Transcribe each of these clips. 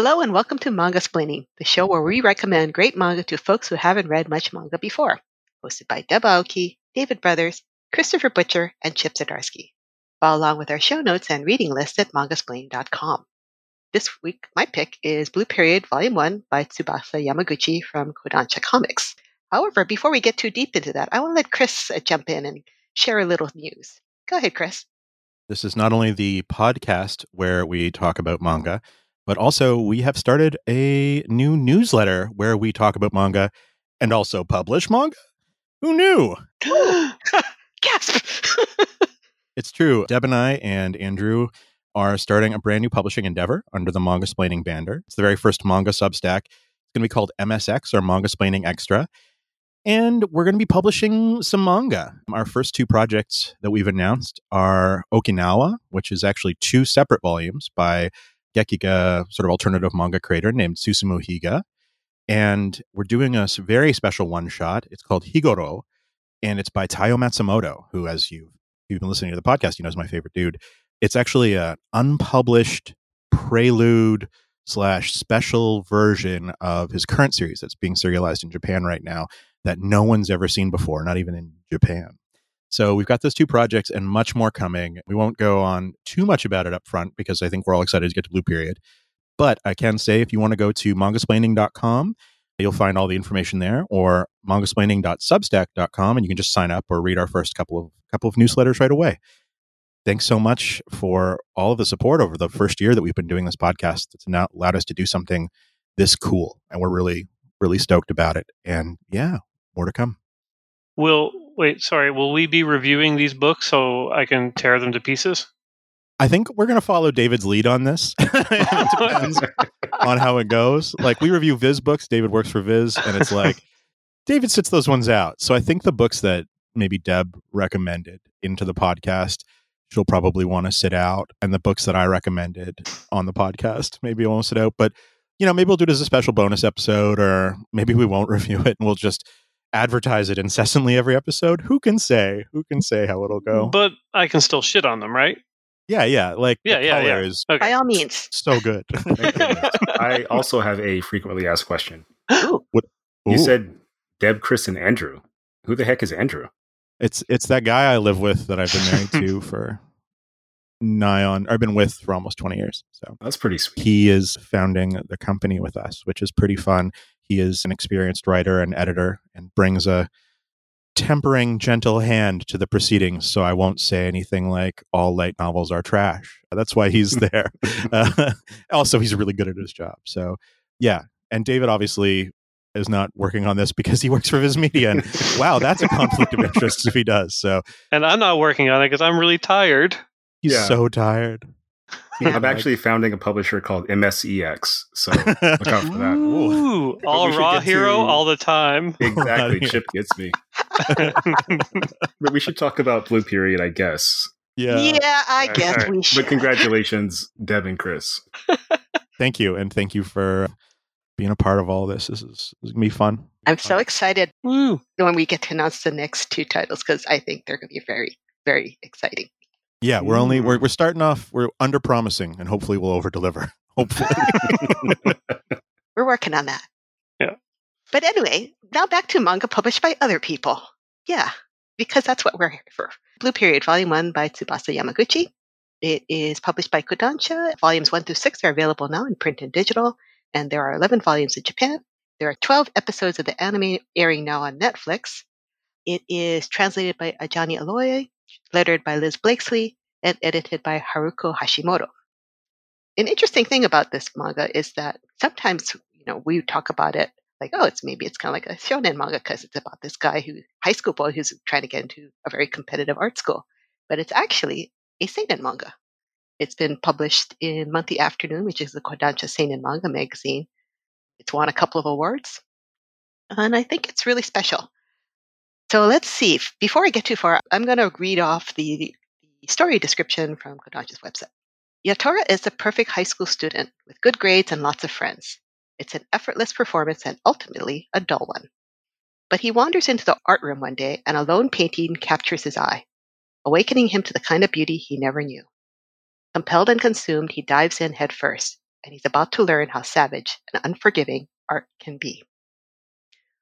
Hello and welcome to Manga Splaining, the show where we recommend great manga to folks who haven't read much manga before. Hosted by Deb Aoki, David Brothers, Christopher Butcher, and Chip Zdarsky. Follow along with our show notes and reading list at mangasplaining.com. This week, my pick is Blue Period Volume 1 by Tsubasa Yamaguchi from Kodansha Comics. However, before we get too deep into that, I want to let Chris uh, jump in and share a little news. Go ahead, Chris. This is not only the podcast where we talk about manga, but also we have started a new newsletter where we talk about manga and also publish manga. Who knew? Gasp! it's true. Deb and I and Andrew are starting a brand new publishing endeavor under the Manga Splaining banner. It's the very first manga substack. It's going to be called MSX or Manga Splaining Extra. And we're going to be publishing some manga. Our first two projects that we've announced are Okinawa, which is actually two separate volumes by Gekiga, sort of alternative manga creator named Susumu Higa. And we're doing a very special one shot. It's called Higoro, and it's by Taiyo Matsumoto, who, as you've, you've been listening to the podcast, you know is my favorite dude. It's actually an unpublished prelude slash special version of his current series that's being serialized in Japan right now that no one's ever seen before, not even in Japan. So we've got those two projects and much more coming. We won't go on too much about it up front because I think we're all excited to get to Blue Period. But I can say if you want to go to mangasplaining.com, you'll find all the information there, or mangasplaining.substack.com, and you can just sign up or read our first couple of couple of newsletters right away. Thanks so much for all of the support over the first year that we've been doing this podcast. It's now allowed us to do something this cool, and we're really, really stoked about it. And yeah, more to come. Will wait, sorry, will we be reviewing these books so I can tear them to pieces? I think we're going to follow David's lead on this. it depends on how it goes. Like we review Viz books. David works for Viz, and it's like David sits those ones out. So I think the books that maybe Deb recommended into the podcast, she'll probably want to sit out, and the books that I recommended on the podcast, maybe I won't sit out. But you know, maybe we'll do it as a special bonus episode, or maybe we won't review it, and we'll just advertise it incessantly every episode. Who can say? Who can say how it'll go? But I can still shit on them, right? Yeah, yeah. Like yeah, yeah, yeah. is okay. By all means. so good. I also have a frequently asked question. Ooh. What, You said Deb, Chris, and Andrew. Who the heck is Andrew? it's it's that guy I live with that I've been married to for nigh on. I've been with for almost twenty years. So That's pretty sweet. he is founding the company with us, which is pretty fun. He is an experienced writer and editor and brings a tempering, gentle hand to the proceedings. So I won't say anything like all light novels are trash. That's why he's there. uh, also, he's really good at his job. So yeah. And David obviously is not working on this because he works for Viz Media. And wow, that's a conflict of interest if he does. So And I'm not working on it because I'm really tired. he's Yeah. so tired. I'm actually founding a publisher called MSEX. So look out for that. Ooh, all raw hero to- all the time. Exactly. Chip gets me. But we should talk about Blue Period, I guess. yeah. Yeah, I All guess right. we should. But congratulations, Deb and Chris. Thank you. And thank you for being a part of all this. This is, this is going to be fun. I'm so excited Woo. when we get to announce the next two titles because I think they're going to be very, very exciting. Yeah, we're only we're mm. we're starting off. We're under promising, and hopefully we'll over deliver. Hopefully, We're working on that. Yeah. But anyway, now back to manga published by other people. Yeah, because that's what we're here for. Blue Period, Volume 1 by Tsubasa Yamaguchi. It is published by Kodansha. Volumes 1 through 6 are available now in print and digital, and there are 11 volumes in Japan. There are 12 episodes of the anime airing now on Netflix. It is translated by Ajani Oloye, lettered by Liz Blakesley, and edited by Haruko Hashimoto. An interesting thing about this manga is that sometimes, you know, we talk about it like, oh, it's maybe it's kind of like a shonen manga because it's about this guy who, high school boy who's trying to get into a very competitive art school. But it's actually a seinen manga. It's been published in Monthly Afternoon, which is the Kodansha Seinen manga magazine. It's won a couple of awards, and I think it's really special. So let's see. Before I get too far, I'm going to read off the, the story description from Kodansha's website. Yatora is the perfect high school student with good grades and lots of friends. It's an effortless performance and ultimately a dull one. But he wanders into the art room one day and a lone painting captures his eye, awakening him to the kind of beauty he never knew. Compelled and consumed, he dives in head first, and he's about to learn how savage and unforgiving art can be.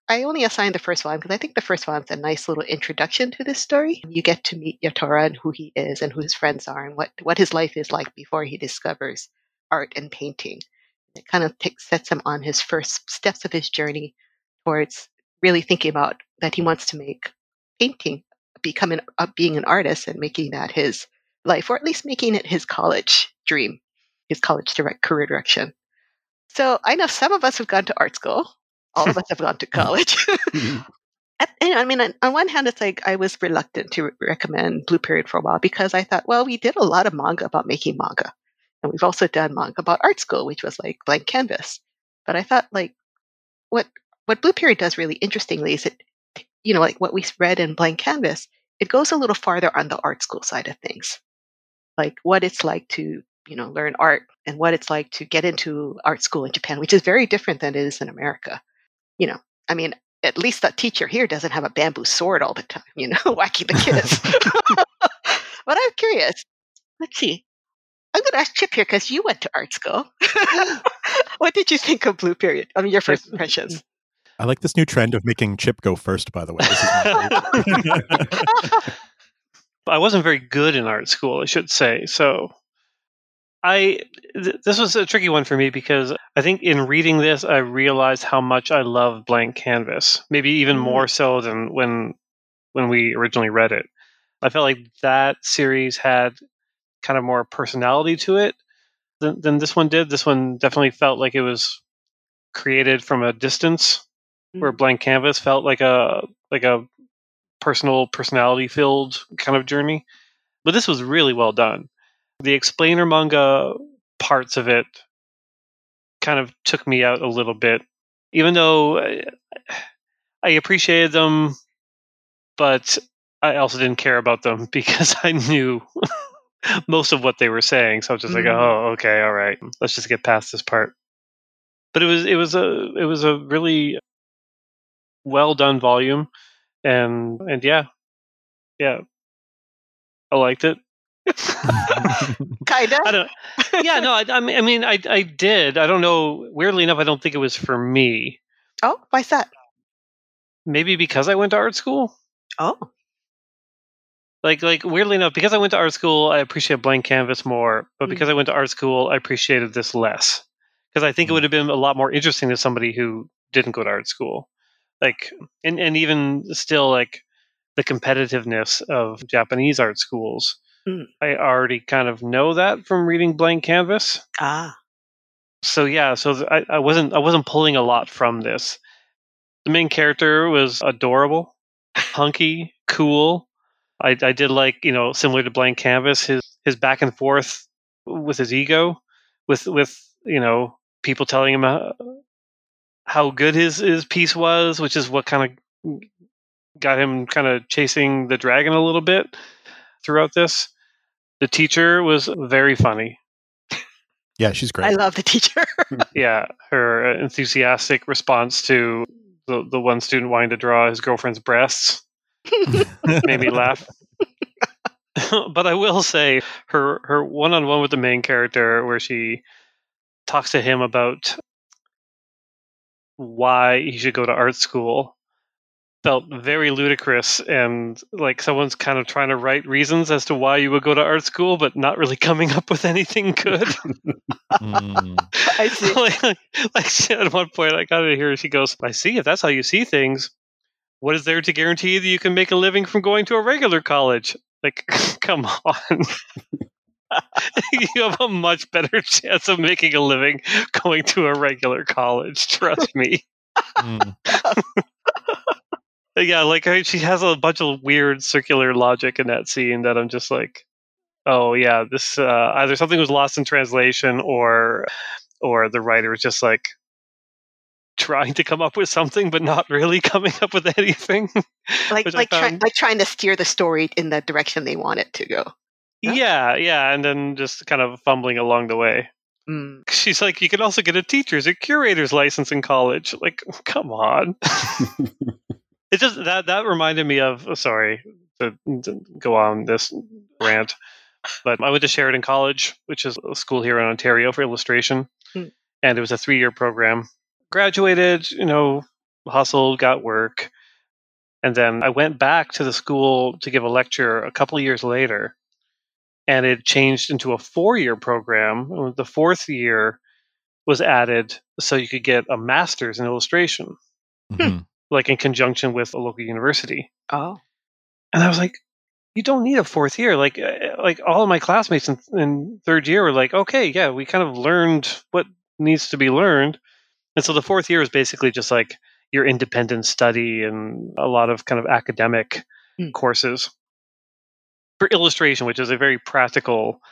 I only assigned the first volume because I think the first volume's a nice little introduction to this story. You get to meet Yatora and who he is and who his friends are and what, what his life is like before he discovers art and painting. It kind of takes, sets him on his first steps of his journey towards really thinking about that he wants to make painting, becoming uh, being an artist and making that his life, or at least making it his college dream, his college direct career direction. So I know some of us have gone to art school. All of us have gone to college. Mm-hmm. and, I mean, on one hand, it's like I was reluctant to recommend Blue Period for a while because I thought, well, we did a lot of manga about making manga. And we've also done manga about art school, which was like blank canvas. But I thought, like, what what Blue Period does really interestingly is it, you know, like what we read in blank canvas, it goes a little farther on the art school side of things, like what it's like to, you know, learn art and what it's like to get into art school in Japan, which is very different than it is in America. You know, I mean, at least the teacher here doesn't have a bamboo sword all the time, you know, whacking the kids. but I'm curious. Let's see. I'm going to ask Chip here because you went to art school. what did you think of Blue Period? I mean, your first impressions. I like this new trend of making Chip go first, by the way. I wasn't very good in art school, I should say. So I th- this was a tricky one for me because I think in reading this I realized how much I love blank canvas. Maybe even mm. more so than when when we originally read it. I felt like that series had kind of more personality to it than, than this one did. This one definitely felt like it was created from a distance where mm. blank canvas felt like a like a personal personality filled kind of journey but this was really well done the explainer manga parts of it kind of took me out a little bit even though I, appreciated them but i also didn't care about them because i knew most of what they were saying so i was just mm-hmm. like oh okay all right let's just get past this part but it was it was a it was a really well done volume, and and yeah, yeah, I liked it. Kinda. I don't. Yeah, no. I, I mean, I I did. I don't know. Weirdly enough, I don't think it was for me. Oh, why's that? Maybe because I went to art school. Oh. Like, like weirdly enough, because I went to art school, I appreciate blank canvas more. But mm. because I went to art school, I appreciated this less. Because I think mm. it would have been a lot more interesting to somebody who didn't go to art school like and and even still like the competitiveness of Japanese art schools. Mm. I already kind of know that from reading Blank Canvas. Ah. So yeah, so th- I, I wasn't I wasn't pulling a lot from this. The main character was adorable, hunky, cool. I, I did like you know similar to Blank Canvas his his back and forth with his ego, with with you know people telling him uh, how good his his piece was, which is what kind of got him kind of chasing the dragon a little bit throughout this. The teacher was very funny. Yeah, she's great. I love the teacher. yeah, her uh, enthusiastic response to the the one student wanting to draw his girlfriend's breasts made me laugh. but I will say her her one on one with the main character where she talks to him about why he should go to art school felt very ludicrous and like someone's kind of trying to write reasons as to why you would go to art school but not really coming up with anything good mm. i see like, like, at one point i got to hear she goes i see if that's how you see things what is there to guarantee that you can make a living from going to a regular college like come on you have a much better chance of making a living going to a regular college. Trust me. Mm. Yeah, like she has a bunch of weird circular logic in that scene that I'm just like, oh yeah, this uh, either something was lost in translation or or the writer was just like trying to come up with something but not really coming up with anything. Like like, try, like trying to steer the story in the direction they want it to go. Yeah, yeah, and then just kind of fumbling along the way. Mm. She's like, you can also get a teacher's, or curator's license in college. Like, come on. It just that that reminded me of. Oh, sorry to, to go on this rant, but I went to Sheridan College, which is a school here in Ontario for illustration. and it was a three year program. Graduated, you know, hustled, got work, and then I went back to the school to give a lecture a couple years later, and it changed into a four year program. The fourth year was added so you could get a master's in illustration, Mhm. Like in conjunction with a local university. Oh. And I was like, you don't need a fourth year. Like, uh, like all of my classmates in, in third year were like, okay, yeah, we kind of learned what needs to be learned. And so the fourth year is basically just like your independent study and a lot of kind of academic Hmm. courses for illustration, which is a very practical,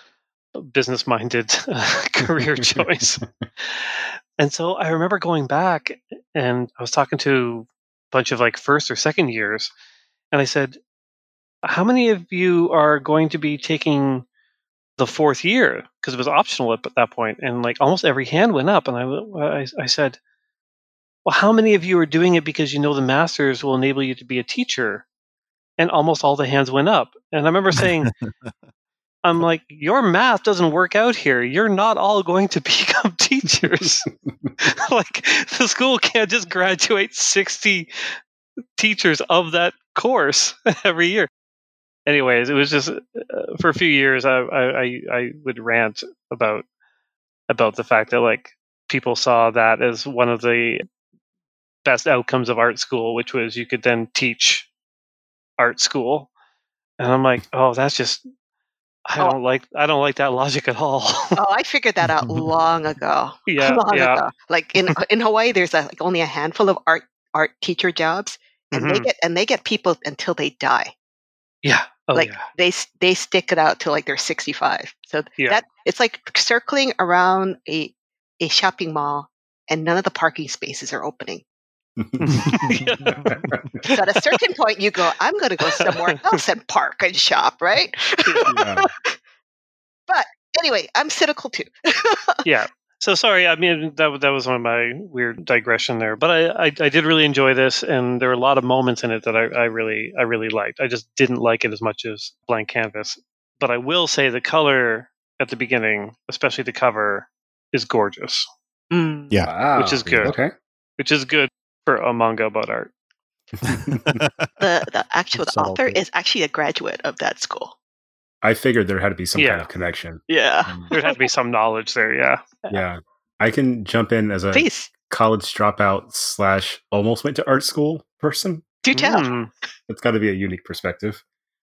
business minded career choice. And so I remember going back and I was talking to bunch of like first or second years, and I said, How many of you are going to be taking the fourth year? Because it was optional at that point, And like almost every hand went up. And I, I, I said, Well, how many of you are doing it because you know the master's will enable you to be a teacher? And almost all the hands went up. And I remember saying, I'm like, your math doesn't work out here. You're not all going to become teachers. like, the school can't just graduate 60 teachers of that course every year. Anyways, it was just uh, for a few years I, I I I would rant about about the fact that like people saw that as one of the best outcomes of art school, which was you could then teach art school. And I'm like, oh, that's just I Oh. don't like I don't like that logic at all. Oh, I figured that out long ago. yeah, long yeah. ago. Like in in Hawaii, there's a, like only a handful of art art teacher jobs, and they Mhm. get and they get people until they die. Yeah. Oh like yeah. they they stick it out till like they're 65. So Yeah. that it's like circling around a a shopping mall, and none of the parking spaces are opening. So at a certain point, you go, I'm going to go somewhere else and park and shop, right? Yeah. Anyway, I'm cynical too. yeah. So sorry. I mean, that that was one of my weird digression there, but I, I I did really enjoy this, and there were a lot of moments in it that I, I really I really liked. I just didn't like it as much as Blank Canvas, but I will say the color at the beginning, especially the cover, is gorgeous, Mm. Yeah. Wow. Which is good. Okay. which is good for a manga about art. The the actual the author is actually a graduate of that school. I figured there had to be some Yeah. kind of connection. Yeah, There had to be some knowledge there. Yeah. Yeah. I can jump in as a please college dropout slash almost went to art school person. do tell. Mm. It's got to be a unique perspective.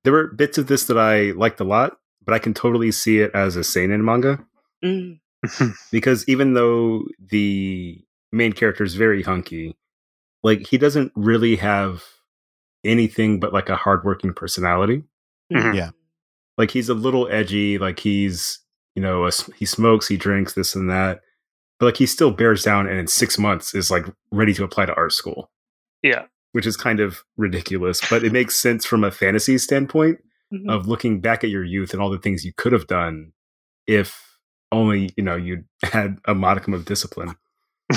There were bits of this that I liked a lot, but I can totally see it as a seinen manga Mm. because even though the main character is very hunky, like he doesn't really have anything but like a hardworking personality. Mhm. Yeah. Like he's a little edgy, like he's you know a s he smokes, he drinks this and that, but like he still bears down and in six months is like ready to apply to art school. Yeah. which is kind of ridiculous, but it makes sense from a fantasy standpoint Mhm. of looking back at your youth and all the things you could have done if only, you know, you had a modicum of discipline.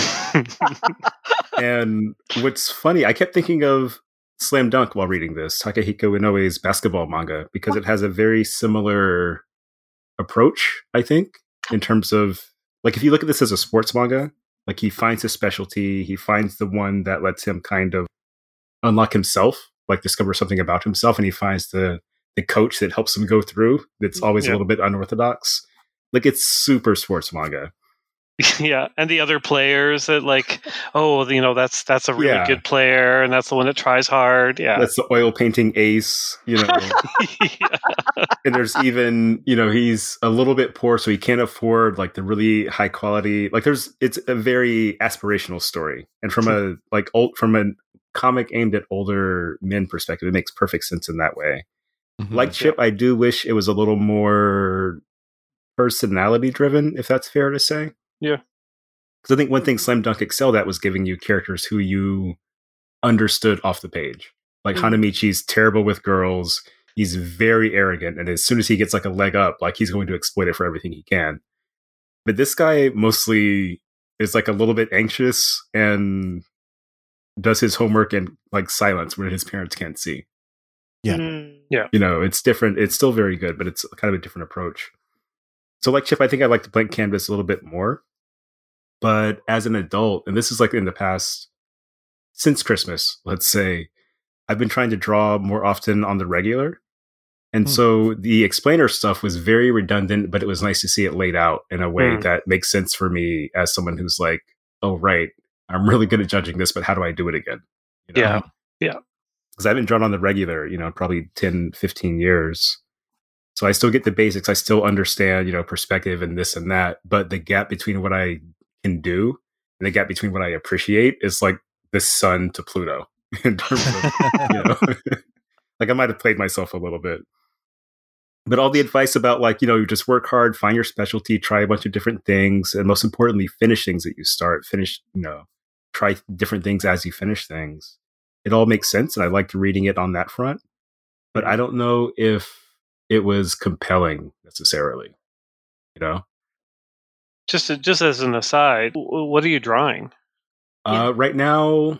and what's funny, I kept thinking of Slam Dunk while reading this, Takehiko Inoue's basketball manga, because it has a very similar approach, I think, in terms of like if you look at this as a sports manga, like he finds his specialty, he finds the one that lets him kind of unlock himself, like discover something about himself, and he finds the the coach that helps him go through. That's mm, always Yeah. a little bit unorthodox. Like it's super sports manga. yeah, and the other players that like, oh, you know, that's that's a really Yeah. good player, and that's the one that tries hard. Yeah, That's the oil painting ace, you know. yeah. and there's even you know he's a little bit poor so he can't afford like the really high quality like there's it's a very aspirational story and from a like old from a comic aimed at older men perspective it makes perfect sense in that way Mhm. like chip i do wish it was a little more personality driven if that's fair to say Yeah. because i think one thing slam dunk excelled at was giving you characters who you understood off the page like Mhm. hanamichi's terrible with girls he's very arrogant and as soon as he gets like a leg up like he's going to exploit it for everything he can but this guy mostly is like a little bit anxious and does his homework in like silence where his parents can't see Yeah. Mm. you know it's different it's still very good but it's kind of a different approach so like chip i think i like the blank canvas a little bit more But as an adult, and this is like in the past, since Christmas, let's say, I've been trying to draw more often on the regular. And Hmm. so the explainer stuff was very redundant, but it was nice to see it laid out in a way Hmm. that makes sense for me as someone who's like, oh, right, I'm really good at judging this, but how do I do it again? You Yeah. Because I haven't drawn on the regular, you know, probably 10, 15 years. So I still get the basics. I still understand, you know, perspective and this and that. But the gap between what I can do and the gap between what I appreciate is like the sun to Pluto. In terms of you know like i might have played myself a little bit. But all the advice about like you know you just work hard find your specialty try a bunch of different things and most importantly finish things that you start. Finish you know try different things as you finish things. It all makes sense and i liked reading it on that front but i don't know if it was compelling necessarily you know Just just as an aside, what are you drawing? uh, right now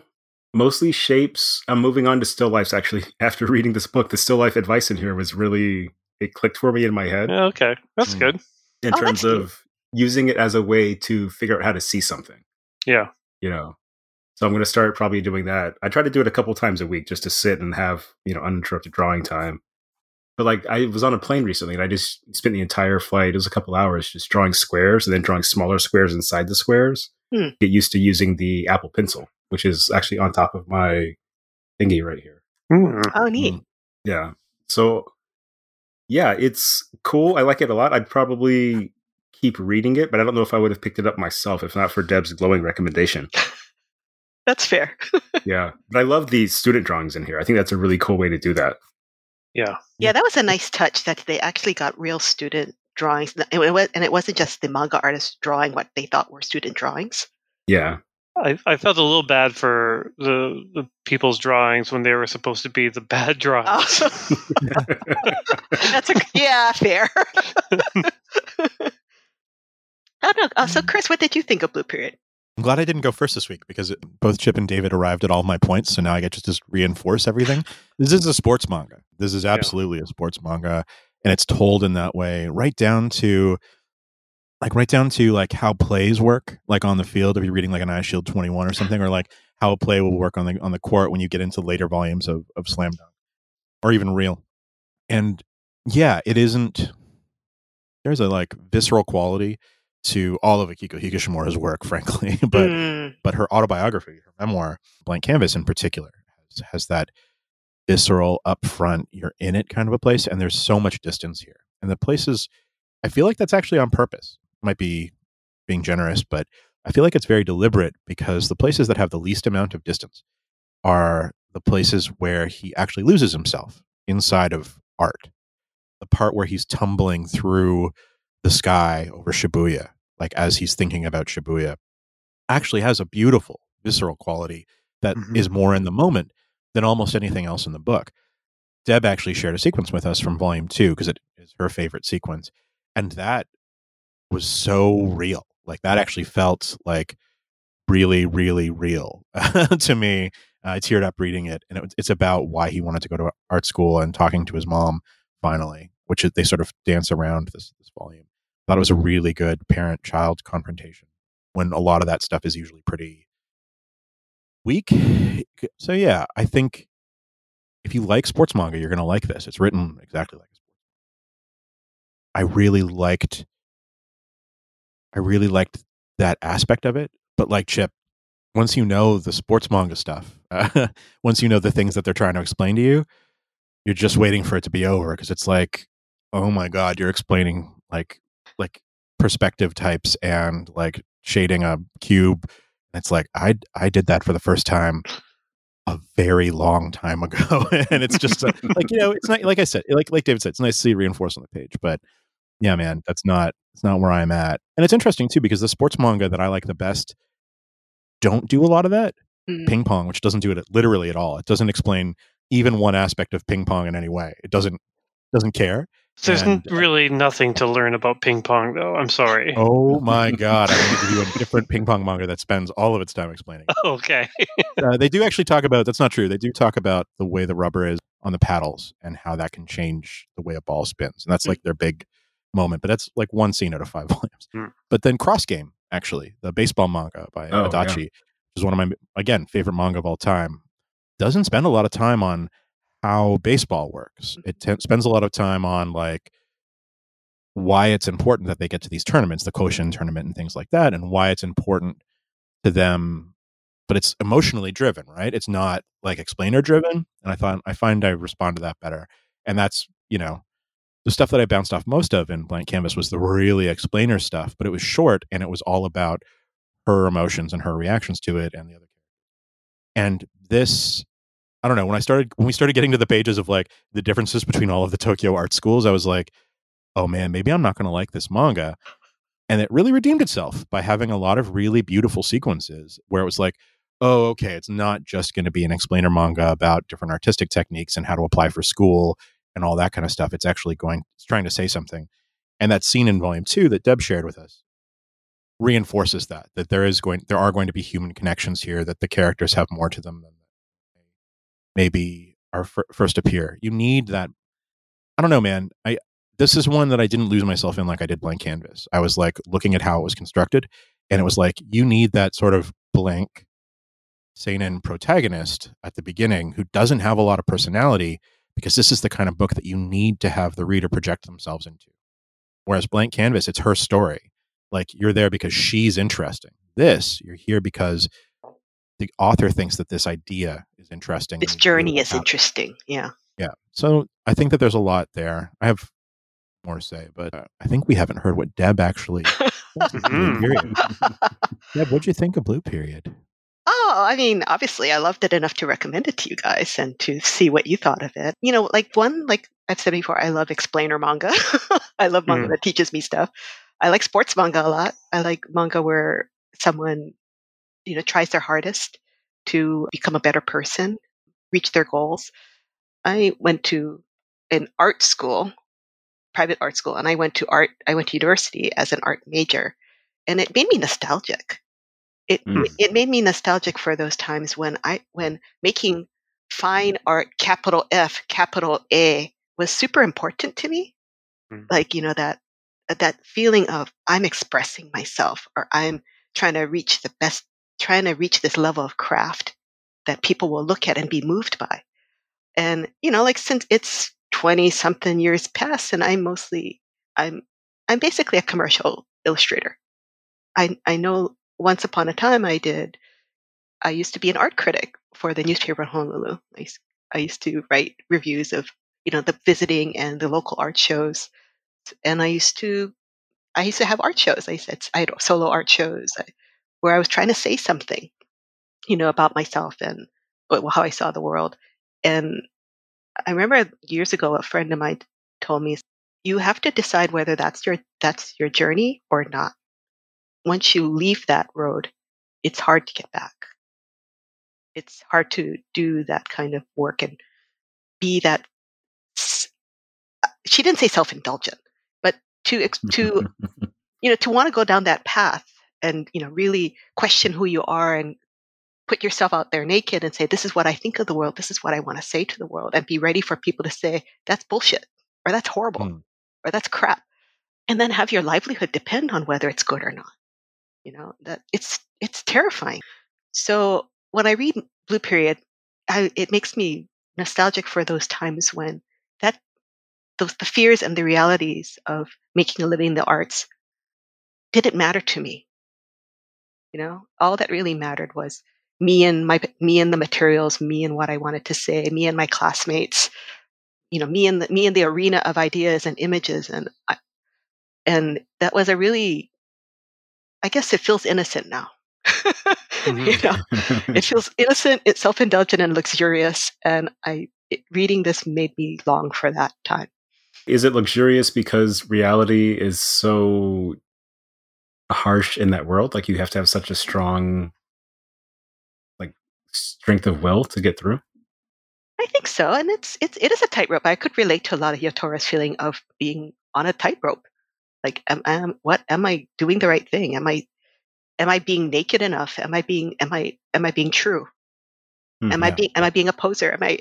mostly shapes. I'm moving on to still lifes actually. After reading this book the still life advice in here was really it clicked for me in my head. Yeah, okay, that's Hmm. good. in Oh, terms that's cute. of using it as a way to figure out how to see something. Yeah, you know? So i'm going to start probably doing that. I try to do it a couple times a week just to sit and have you know uninterrupted drawing time but like i was on a plane recently and i just spent the entire flight it was a couple hours just drawing squares and then drawing smaller squares inside the squares Hmm. get used to using the apple pencil which is actually on top of my thingy right here Hmm. Oh, neat. Mm. yeah so yeah it's cool i like it a lot i'd probably keep reading it but i don't know if i would have picked it up myself if not for deb's glowing recommendation That's fair. yeah but i love the student drawings in here i think that's a really cool way to do that yeah, Yeah, that was a nice touch that they actually got real student drawings, and it, wa- and it wasn't just the manga artists drawing what they thought were student drawings. yeah I, I felt a little bad for the the people's drawings when they were supposed to be the bad drawings. Oh, that's a yeah, fair. I don't know. Uh, so, Chris, what did you think of Blue Period? I'm glad I didn't go first this week because it, both Chip and David arrived at all my points. So now I get to just reinforce everything. This is a sports manga. This is absolutely a sports manga. And it's told in that way, right down to like right down to like how plays work, like on the field, if you're reading like an Eyeshield 21 or something, or like how a play will work on the on the court when you get into later volumes of, of Slam Dunk or even real. And yeah, it isn't there's a like visceral quality to all of Akiko Higashimura's work, frankly. but Mm, but her autobiography, her memoir, Blank Canvas in particular, has, has that visceral, upfront, you're in it kind of a place. And there's so much distance here. And the places, I feel like that's actually on purpose. Might be being generous, but I feel like it's very deliberate because the places that have the least amount of distance are the places where he actually loses himself inside of art. The part where he's tumbling through the sky over Shibuya, like as he's thinking about Shibuya, actually has a beautiful visceral quality that is Mhm. more in the moment than almost anything else in the book. Deb actually shared a sequence with us from volume two because it is her favorite sequence. And that was so real. Like that actually felt like really, really real to me. I teared up reading it. And it, it's about why he wanted to go to art school and talking to his mom finally, which is, they sort of dance around this, this volume. Thought it was a really good parent child confrontation when a lot of that stuff is usually pretty weak. So yeah, I think if you like sports manga, you're going to like this. It's written exactly like sports. I really liked I really liked that aspect of it, but like Chip, once you know the sports manga stuff, uh, once you know the things that they're trying to explain to you, you're just waiting for it to be over because it's like, oh my god, you're explaining like like perspective types and like shading a cube. And it's like I I did that for the first time a very long time ago, and it's just uh, like you know, it's not like I said, like like David said, it's nice to see reinforced on the page, but yeah, man, that's not it's not where I'm at. And it's interesting too because the sports manga that I like the best don't do a lot of that. mm. Ping pong, which doesn't do it literally at all. It doesn't explain even one aspect of ping pong in any way. It doesn't doesn't care. There's And, uh, really nothing to learn about ping pong, though. I'm sorry. Oh my god! I'm going to give you a different ping pong manga that spends all of its time explaining. Okay. Uh, they do actually talk about that's not true. They do talk about the way the rubber is on the paddles and how that can change the way a ball spins, and that's like their big moment. But that's like one scene out of five volumes. Hmm. But then Cross Game actually, the baseball manga by Oh, Adachi, yeah. which is one of my again favorite manga of all time. Doesn't spend a lot of time on how baseball works. Mm-hmm. It t- spends a lot of time on like why it's important that they get to these tournaments, the Koshien tournament and things like that, and why it's important to them. But it's emotionally driven, right? It's not like explainer driven. And I thought I find I respond to that better. And that's, you know, the stuff that I bounced off most of in Blank Canvas was the really explainer stuff, but it was short and it was all about her emotions and her reactions to it and the other characters. and this I don't know, when I started when we started getting to the pages of like the differences between all of the Tokyo art schools, I was like, oh man, maybe I'm not going to like this manga. And it really redeemed itself by having a lot of really beautiful sequences where it was like, oh, okay, it's not just going to be an explainer manga about different artistic techniques and how to apply for school and all that kind of stuff. It's actually going, it's trying to say something. And that scene in volume two that Deb shared with us reinforces that, that there is going, there are going to be human connections here, that the characters have more to them than maybe are f- first appear. You need that. I don't know, man. I, this is one that I didn't lose myself in like I did blank canvas. I was like looking at how it was constructed, and it was like you need that sort of blank seinen protagonist at the beginning who doesn't have a lot of personality because this is the kind of book that you need to have the reader project themselves into. Whereas blank canvas, it's her story. Like you're there because she's interesting. This, you're here because the author thinks that this idea is interesting. This journey is interesting. Yeah. yeah. So I think that there's a lot there. I have more to say, but uh, I think we haven't heard what Deb actually. thinks of Blue Mhm. Period. Deb, what'd you think of Blue Period? Oh, I mean, obviously, I loved it enough to recommend it to you guys and to see what you thought of it. You know, like one, like I've said before, I love explainer manga. I love manga Mm. that teaches me stuff. I like sports manga a lot. I like manga where someone, you know, tries their hardest to become a better person, reach their goals. I went to an art school, private art school, and I went to art. I went to university as an art major, and it made me nostalgic. It Mm. it made me nostalgic for those times when I when making fine art, capital F, capital A, was super important to me. Mm. Like you know that that feeling of I'm expressing myself or I'm trying to reach the best, trying to reach this level of craft that people will look at and be moved by. And you know, like since it's twenty something years past, and I'm mostly I'm I'm basically a commercial illustrator. I I know once upon a time I did I used to be an art critic for the newspaper in Honolulu. I used, I used to write reviews of you know the visiting and the local art shows, and I used to I used to have art shows. I said I had solo art shows I, where I was trying to say something, you know, about myself and uh, how I saw the world. And I remember years ago, a friend of mine told me, "You have to decide whether that's your that's your journey or not. Once you leave that road, it's hard to get back. It's hard to do that kind of work and be that." She didn't say self-indulgent, but to to you know to want to go down that path and you know really question who you are and put yourself out there naked and say this is what i think of the world this is what i want to say to the world and be ready for people to say that's bullshit or that's horrible Hmm. or that's crap and then have your livelihood depend on whether it's good or not you know that it's it's terrifying so when i read blue period I, it makes me nostalgic for those times when that those the fears and the realities of making a living in the arts didn't matter to me. You know, all that really mattered was me and my me and the materials, me and what I wanted to say, me and my classmates. You know, me and the, me and the arena of ideas and images, and I, and that was a really, I guess it feels innocent now. Mm-hmm. you know, it feels innocent, it's self indulgent and luxurious, and I it, reading this made me long for that time. Is it luxurious because reality is so harsh in that world? Like you have to have such a strong like strength of will to get through? I think so, and it's it's it is a tightrope. I could relate to a lot of Yatora's feeling of being on a tightrope. Like, am, am what am I doing the right thing? Am I am I being naked enough? Am I being am I am I being true? Hmm, Am I being am I being a poser? Am I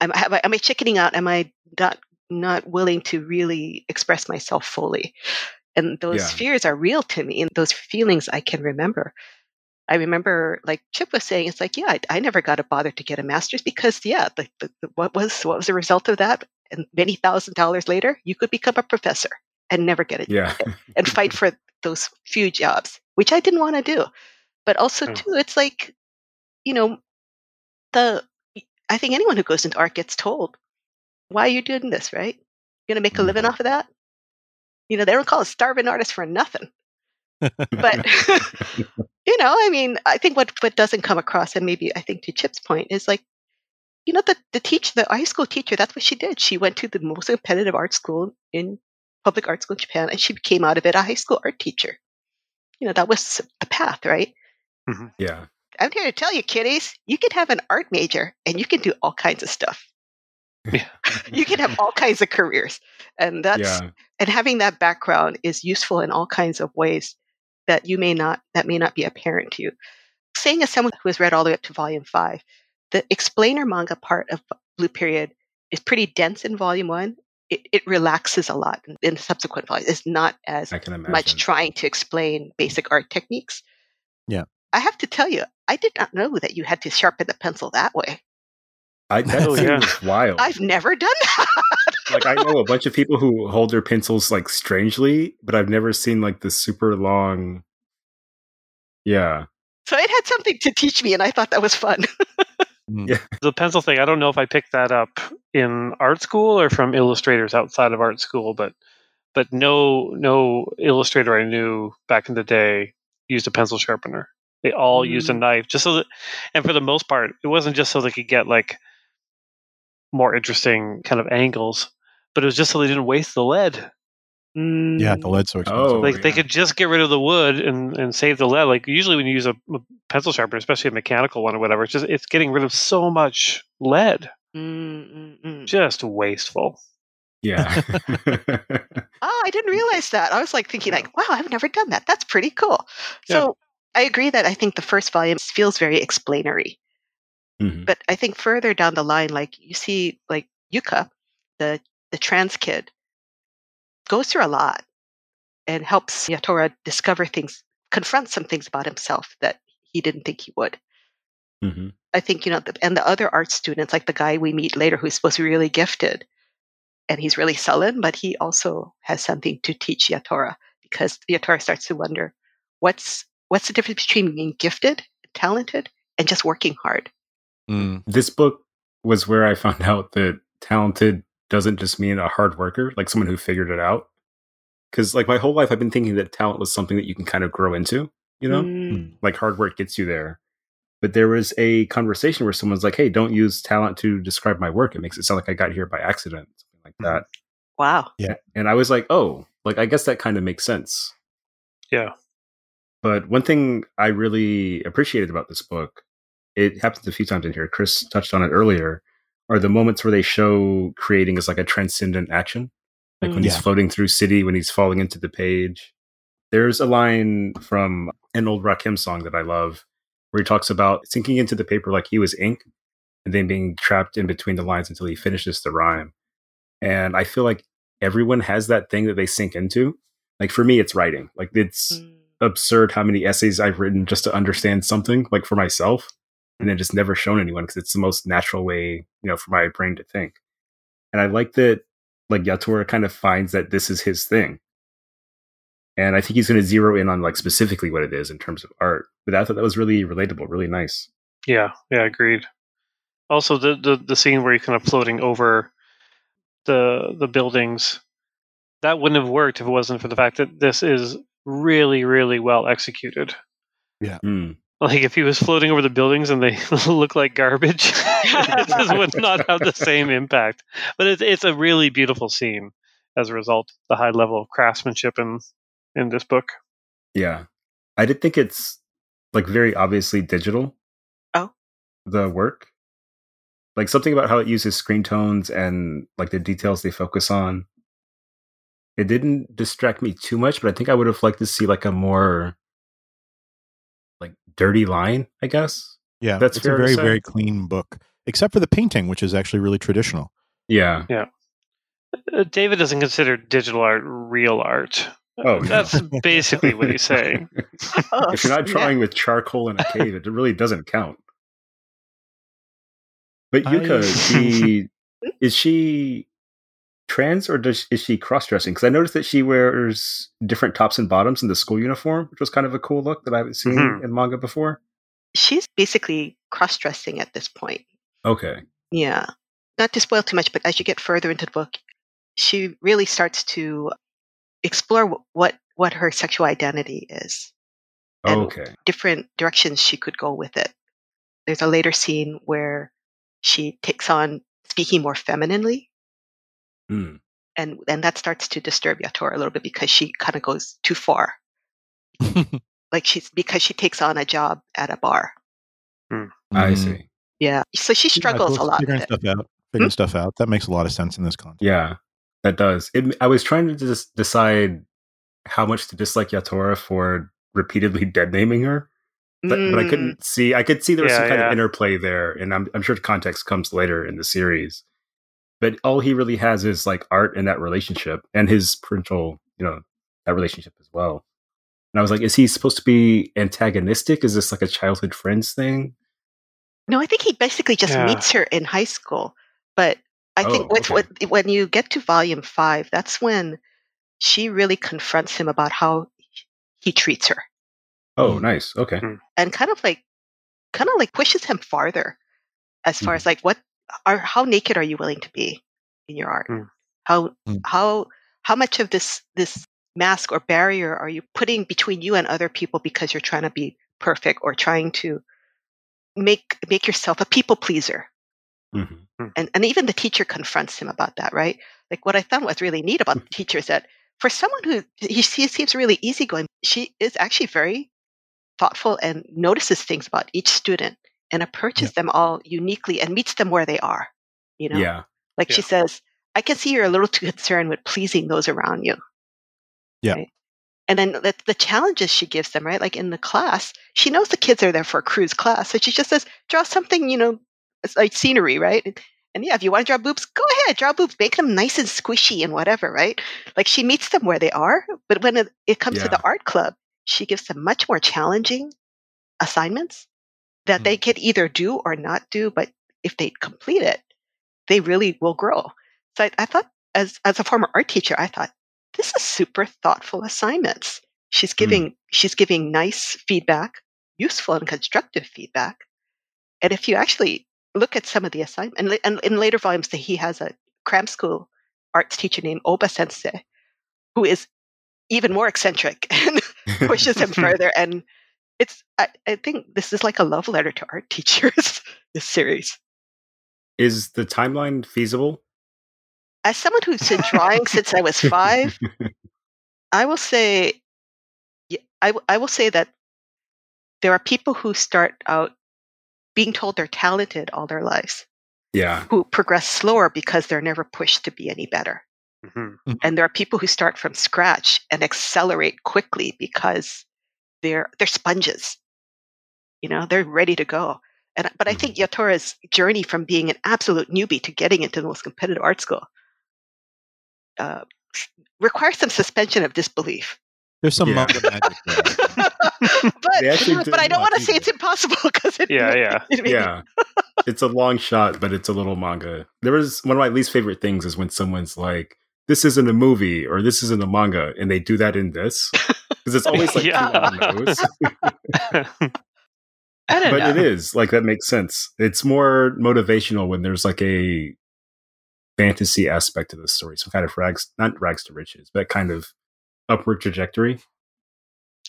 am have I am I chickening out? Am I not not willing to really express myself fully? And those Yeah. fears are real to me, and those feelings I can remember. I remember, like Chip was saying, it's like, yeah, I, I never got to bother to get a master's because, yeah, the, the, what was what was the result of that? And many thousand dollars later, you could become a professor and never get it, Yeah. and fight for those few jobs, which I didn't want to do. But also, Hmm. too, it's like, you know, the I think anyone who goes into art gets told, why are you doing this, right? You're going to make a living Mhm. off of that? You know, they don't call a starving artist for nothing. But, you know, I mean, I think what, what doesn't come across, and maybe I think to Chip's point, is like, you know, the, the teach the high school teacher, that's what she did. She went to the most competitive art school in public art school in Japan, and she became out of it a high school art teacher. You know, that was the path, right? Mm-hmm. yeah. I'm here to tell you, kiddies, you can have an art major and you can do all kinds of stuff. Yeah. you can have all kinds of careers. And that's Yeah. and having that background is useful in all kinds of ways that you may not that may not be apparent to you. Saying as someone who has read all the way up to volume five, the explainer manga part of Blue Period is pretty dense in volume one. It, it relaxes a lot in, in subsequent volumes. It's not as I can imagine. much trying to explain mm. basic art techniques. Yeah. I have to tell you, I did not know that you had to sharpen the pencil that way. I, that Oh, scene yeah. was wild. I've never done that. like I know a bunch of people who hold their pencils like strangely, but I've never seen like the super long. Yeah, so it had something to teach me, and I thought that was fun. Mm. Yeah. The pencil thing, I don't know if I picked that up in art school or from illustrators outside of art school, but but no no illustrator I knew back in the day used a pencil sharpener. They all used a Mm. knife just so that and for the most part, it wasn't just so they could get like more interesting kind of angles, but it was just so they didn't waste the lead. Yeah, the lead's so expensive. Oh, like they could just get rid of the wood and, and save the lead. Like usually when you use a, a pencil sharpener, especially a mechanical one or whatever, it's just it's getting rid of so much lead. Mm, mm, mm. Just wasteful. yeah. Oh, I didn't realize that. I was like thinking, like, wow, I've never done that. That's pretty cool. So I agree that I think the first volume feels very explanatory. Mhm. But I think further down the line, like you see, like Yuka, the the trans kid, goes through a lot and helps Yatora discover things, confront some things about himself that he didn't think he would. Mhm. I think you know, the, and the other art students, like the guy we meet later, who's supposed to be really gifted, and he's really sullen, but he also has something to teach Yatora because Yatora starts to wonder what's what's the difference between being gifted, talented, and just working hard. Mm. This book was where I found out that talented doesn't just mean a hard worker, like someone who figured it out. Because like my whole life, I've been thinking that talent was something that you can kind of grow into. You know, Mm. like hard work gets you there. But there was a conversation where someone's like, "Hey, don't use talent to describe my work. It makes it sound like I got here by accident, something like Mhm. that." Wow. Yeah. And I was like, "Oh, like I guess that kind of makes sense." Yeah. But one thing I really appreciated about this book, it happens a few times in here. Chris touched on it earlier, are the moments where they show creating as like a transcendent action. Like when Mm. he's floating through city, when he's falling into the page. There's a line from an old Rakim song that I love where he talks about sinking into the paper like he was ink and then being trapped in between the lines until he finishes the rhyme. And I feel like everyone has that thing that they sink into. Like for me, it's writing. Like it's Mm. absurd how many essays I've written just to understand something, like for myself, and then just never shown anyone because it's the most natural way, you know, for my brain to think. And I like that, like Yatora kind of finds that this is his thing, and I think he's going to zero in on like specifically what it is in terms of art. But I thought that was really relatable, really nice. Yeah, yeah, agreed. Also, the, the the scene where you're kind of floating over the the buildings, that wouldn't have worked if it wasn't for the fact that this is really, really well executed. Mm. Like if he was floating over the buildings and they look like garbage, it just would not have the same impact. But it's it's a really beautiful scene as a result. The high level of craftsmanship in in this book. Yeah, I did think it's like very obviously digital. Oh. the work, like something about how it uses screen tones and like the details they focus on. It didn't distract me too much, but I think I would have liked to see like a more like dirty line. I guess. Yeah, That's it's a fair to very very clean book, except for the painting, which is actually really traditional. Yeah, Uh, David doesn't consider digital art real art. Oh, no. That's basically what he's saying. If you're not snap. drawing with charcoal in a cave, it really doesn't count. But Yuka, I- she is she trans or does is she cross dressing? Because I noticed that she wears different tops and bottoms in the school uniform, which was kind of a cool look that I haven't seen Mhm. in manga before. she's basically cross dressing at this point. Okay. Yeah. Not to spoil too much, but as you get further into the book, she really starts to explore wh- what what her sexual identity is, And- Okay. different directions she could go with it. There's a later scene where she takes on speaking more femininely, Hmm. and and that starts to disturb Yatora a little bit because she kind of goes too far. Like she's because she takes on a job at a bar. I Mm. see. Yeah. So she struggles cool. a lot Figuring with it. stuff out. Figuring stuff out. That makes a lot of sense in this context. Yeah, that does. It, I was trying to just decide how much to dislike Yatora for repeatedly dead naming her, but, but I Mm, couldn't see. I could see there was some kind yeah. of interplay there, and I'm, I'm sure context comes later in the series. But all he really has is like art and that relationship, and his parental, you know, that relationship as well. And I was like, is he supposed to be antagonistic? Is this like a childhood friends thing? No, I think he basically just Yeah. meets her in high school. But I Oh, think with, okay. what when you get to volume five, that's when she really confronts him about how he treats her, Oh, nice. Okay. and kind of like, kind of like pushes him farther, as far Mhm. as like what are how naked are you willing to be in your art? Mm. How Mm. how how much of this this mask or barrier are you putting between you and other people because you're trying to be perfect or trying to make make yourself a people pleaser? Mhm. and and even the teacher confronts him about that, right? Like what I found was really neat about the teacher is that for someone who he, he seems really easygoing, she is actually very thoughtful and notices things about each student and approaches them all uniquely and meets them where they are. You know, Yeah. like she says, "I can see you're a little too concerned with pleasing those around you." Yeah. Right? And then the, the challenges she gives them, right? Like in the class, she knows the kids are there for a cruise class, so she just says, "Draw something, you know, it's like scenery, right?" And yeah, if you want to draw boobs, go ahead, draw boobs, make them nice and squishy and whatever, right? Like she meets them where they are. But when it, it comes to the art club, she gives them much more challenging assignments that hmm. they can either do or not do. But if they complete it, they really will grow. So I, I thought, as as a former art teacher, I thought this is super thoughtful assignments. She's hmm. giving she's giving nice feedback, useful and constructive feedback. And if you actually look at some of the assignment, and, and in later volumes, that he has a cram school arts teacher named Oba Sensei, who is even more eccentric and pushes him further. And it's I, I think this is like a love letter to art teachers. this series. Is the timeline feasible? As someone who's been drawing since I was five, I will say, I, I, w- I will say that there are people who start out being told they're talented all their lives, Yeah. who progress slower because they're never pushed to be any better. Mhm. And there are people who start from scratch and accelerate quickly because they're they're sponges. You know, they're ready to go. And but I think Yatora's journey from being an absolute newbie to getting into the most competitive art school uh, requires some suspension of disbelief. There's some Yeah. manga magic there. but but I don't want to say it's impossible because it Yeah, yeah. it may yeah it's a long shot but it's a little manga there was one of my least favorite things is when someone's like this isn't a movie or this isn't a manga and they do that in this because it's always like Yeah. too on the nose I don't but know. it is like that makes sense it's more motivational when there's like a fantasy aspect to the story some kind of rags not rags to riches but kind of upward trajectory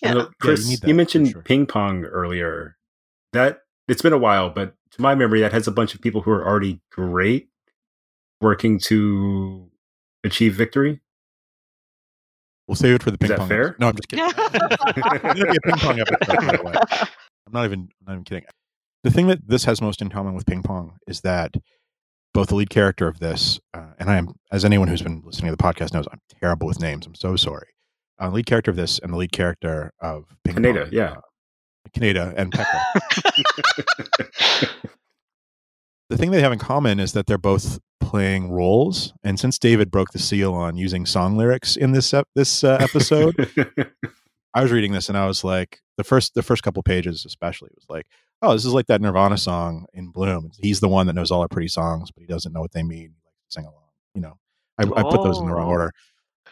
Yeah. You know, you Chris, need that, you mentioned sure. ping pong earlier. That it's been a while, but to my memory, that has a bunch of people who are already great working to achieve victory. We'll save it for the ping that pong. fair? episode. No, I'm just kidding. It's gonna be a ping pong episode, by the way. I'm not even. I'm not even kidding. The thing that this has most in common with ping pong is that both the lead character of this, uh, and I am, as anyone who's been listening to the podcast knows, I'm terrible with names. I'm so sorry. Uh, lead character of this and the lead character of ping Kaneda, pong, yeah. uh, Kaneda and Pekka. the thing they have in common is that they're both playing roles. And since David broke the seal on using song lyrics in this ep- this uh, episode, I was reading this and I was like, the first the first couple pages especially was like, oh, this is like that Nirvana song in Bloom. He's the one that knows all our pretty songs, but he doesn't know what they mean. He likes to sing along. You know, I, I put those in the wrong Oh. order.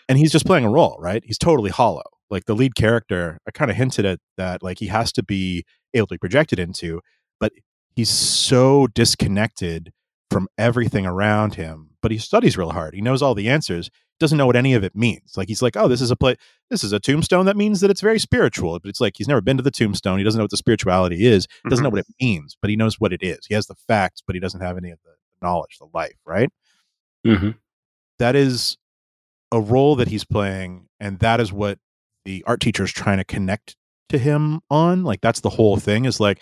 And he's just playing a role, right? He's totally hollow. Like the lead character, I kind of hinted at that. Like he has to be able to be projected into, but he's so disconnected from everything around him. But he studies real hard. He knows all the answers. Doesn't know what any of it means. Like he's like, oh, this is a play. This is a tombstone. That means that it's very spiritual. But it's like he's never been to the tombstone. He doesn't know what the spirituality is. Doesn't know what it means. But he knows what it is. He has the facts, but he doesn't have any of the knowledge, the life. Right. hmm That is a role that he's playing, and that is what the art teacher is trying to connect to him on. Like that's the whole thing. Is like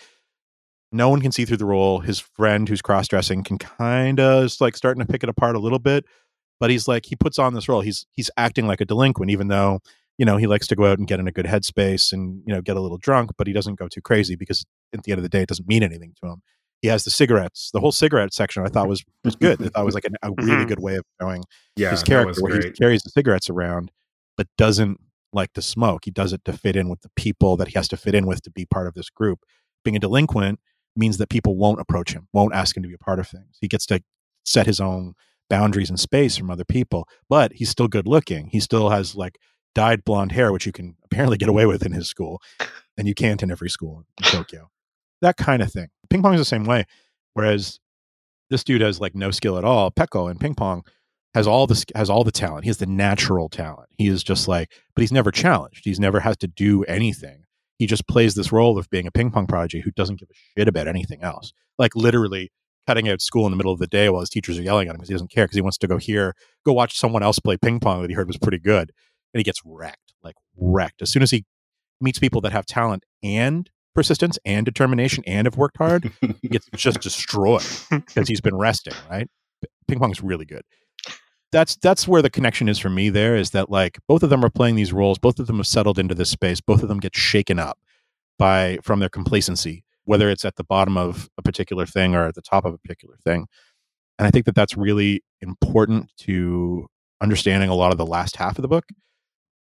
no one can see through the role. His friend who's cross dressing can kind of like starting to pick it apart a little bit, but he's like he puts on this role. He's he's acting like a delinquent, even though you know he likes to go out and get in a good headspace and you know get a little drunk, but he doesn't go too crazy because at the end of the day, it doesn't mean anything to him. He has the cigarettes. The whole cigarette section I thought was was good. I thought it was like a, a really Mhm. good way of showing Yeah, his character where he carries the cigarettes around but doesn't like to smoke he does it to fit in with the people that he has to fit in with to be part of this group being a delinquent means that people won't approach him won't ask him to be a part of things he gets to set his own boundaries and space from other people but he's still good looking he still has like dyed blonde hair which you can apparently get away with in his school and you can't in every school in tokyo that kind of thing ping pong is the same way whereas this dude has like no skill at all pecco in ping pong has all the has all the talent. He has the natural talent. He is just like, but he's never challenged. He's never has to do anything. He just plays this role of being a ping pong prodigy who doesn't give a shit about anything else. Like literally cutting out school in the middle of the day while his teachers are yelling at him because he doesn't care because he wants to go here, go watch someone else play ping pong that he heard was pretty good, and he gets wrecked, like wrecked. As soon as he meets people that have talent and persistence and determination and have worked hard, he gets just destroyed because he's been resting, right? Ping pong is really good. That's that's where the connection is for me there is that like both of them are playing these roles, both of them have settled into this space, both of them get shaken up by from their complacency, whether it's at the bottom of a particular thing or at the top of a particular thing. And I think that that's really important to understanding a lot of the last half of the book.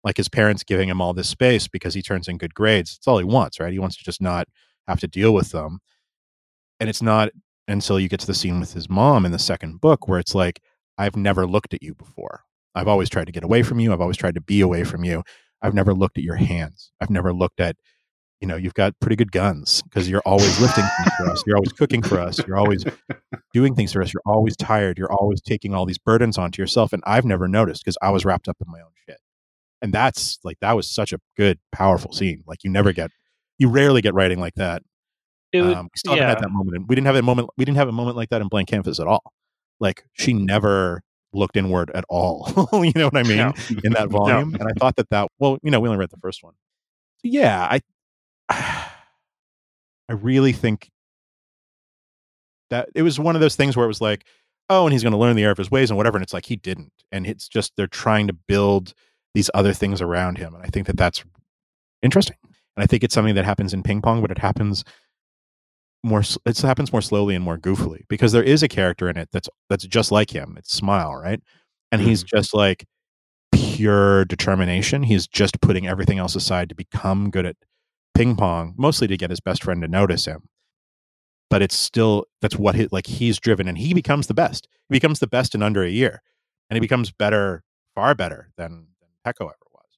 Like his parents giving him all this space because he turns in good grades. It's all he wants, right? He wants to just not have to deal with them. And it's not until you get to the scene with his mom in the second book where it's like, I've never looked at you before. I've always tried to get away from you. I've always tried to be away from you. I've never looked at your hands. I've never looked at, you know, you've got pretty good guns because you're always lifting for us. You're always cooking for us. You're always doing things for us. You're always tired. You're always taking all these burdens onto yourself. And I've never noticed because I was wrapped up in my own shit. And that's like, that was such a good, powerful scene. Like, you never get, you rarely get writing like that. Would- Um, we still haven't yeah. had that moment. And we didn't have a moment. We didn't have a moment like that in Blank Canvas at all. Like she never looked inward at all. you know what I mean? No. In that volume, and I thought that that well, you know, we only read the first one. So yeah, I, I really think that it was one of those things where it was like, oh, and he's going to learn the error of his ways and whatever. And it's like he didn't, and it's just they're trying to build these other things around him, and I think that that's interesting. And I think it's something that happens in ping pong, but it happens more it happens more slowly and more goofily because there is a character in it that's that's just like him it's smile right? And he's mm-hmm. just like pure determination he's just putting everything else aside to become good at ping pong mostly to get his best friend to notice him. But it's still that's what he like he's driven and he becomes the best he becomes the best in under a year and he becomes better far better than than Pecco ever was.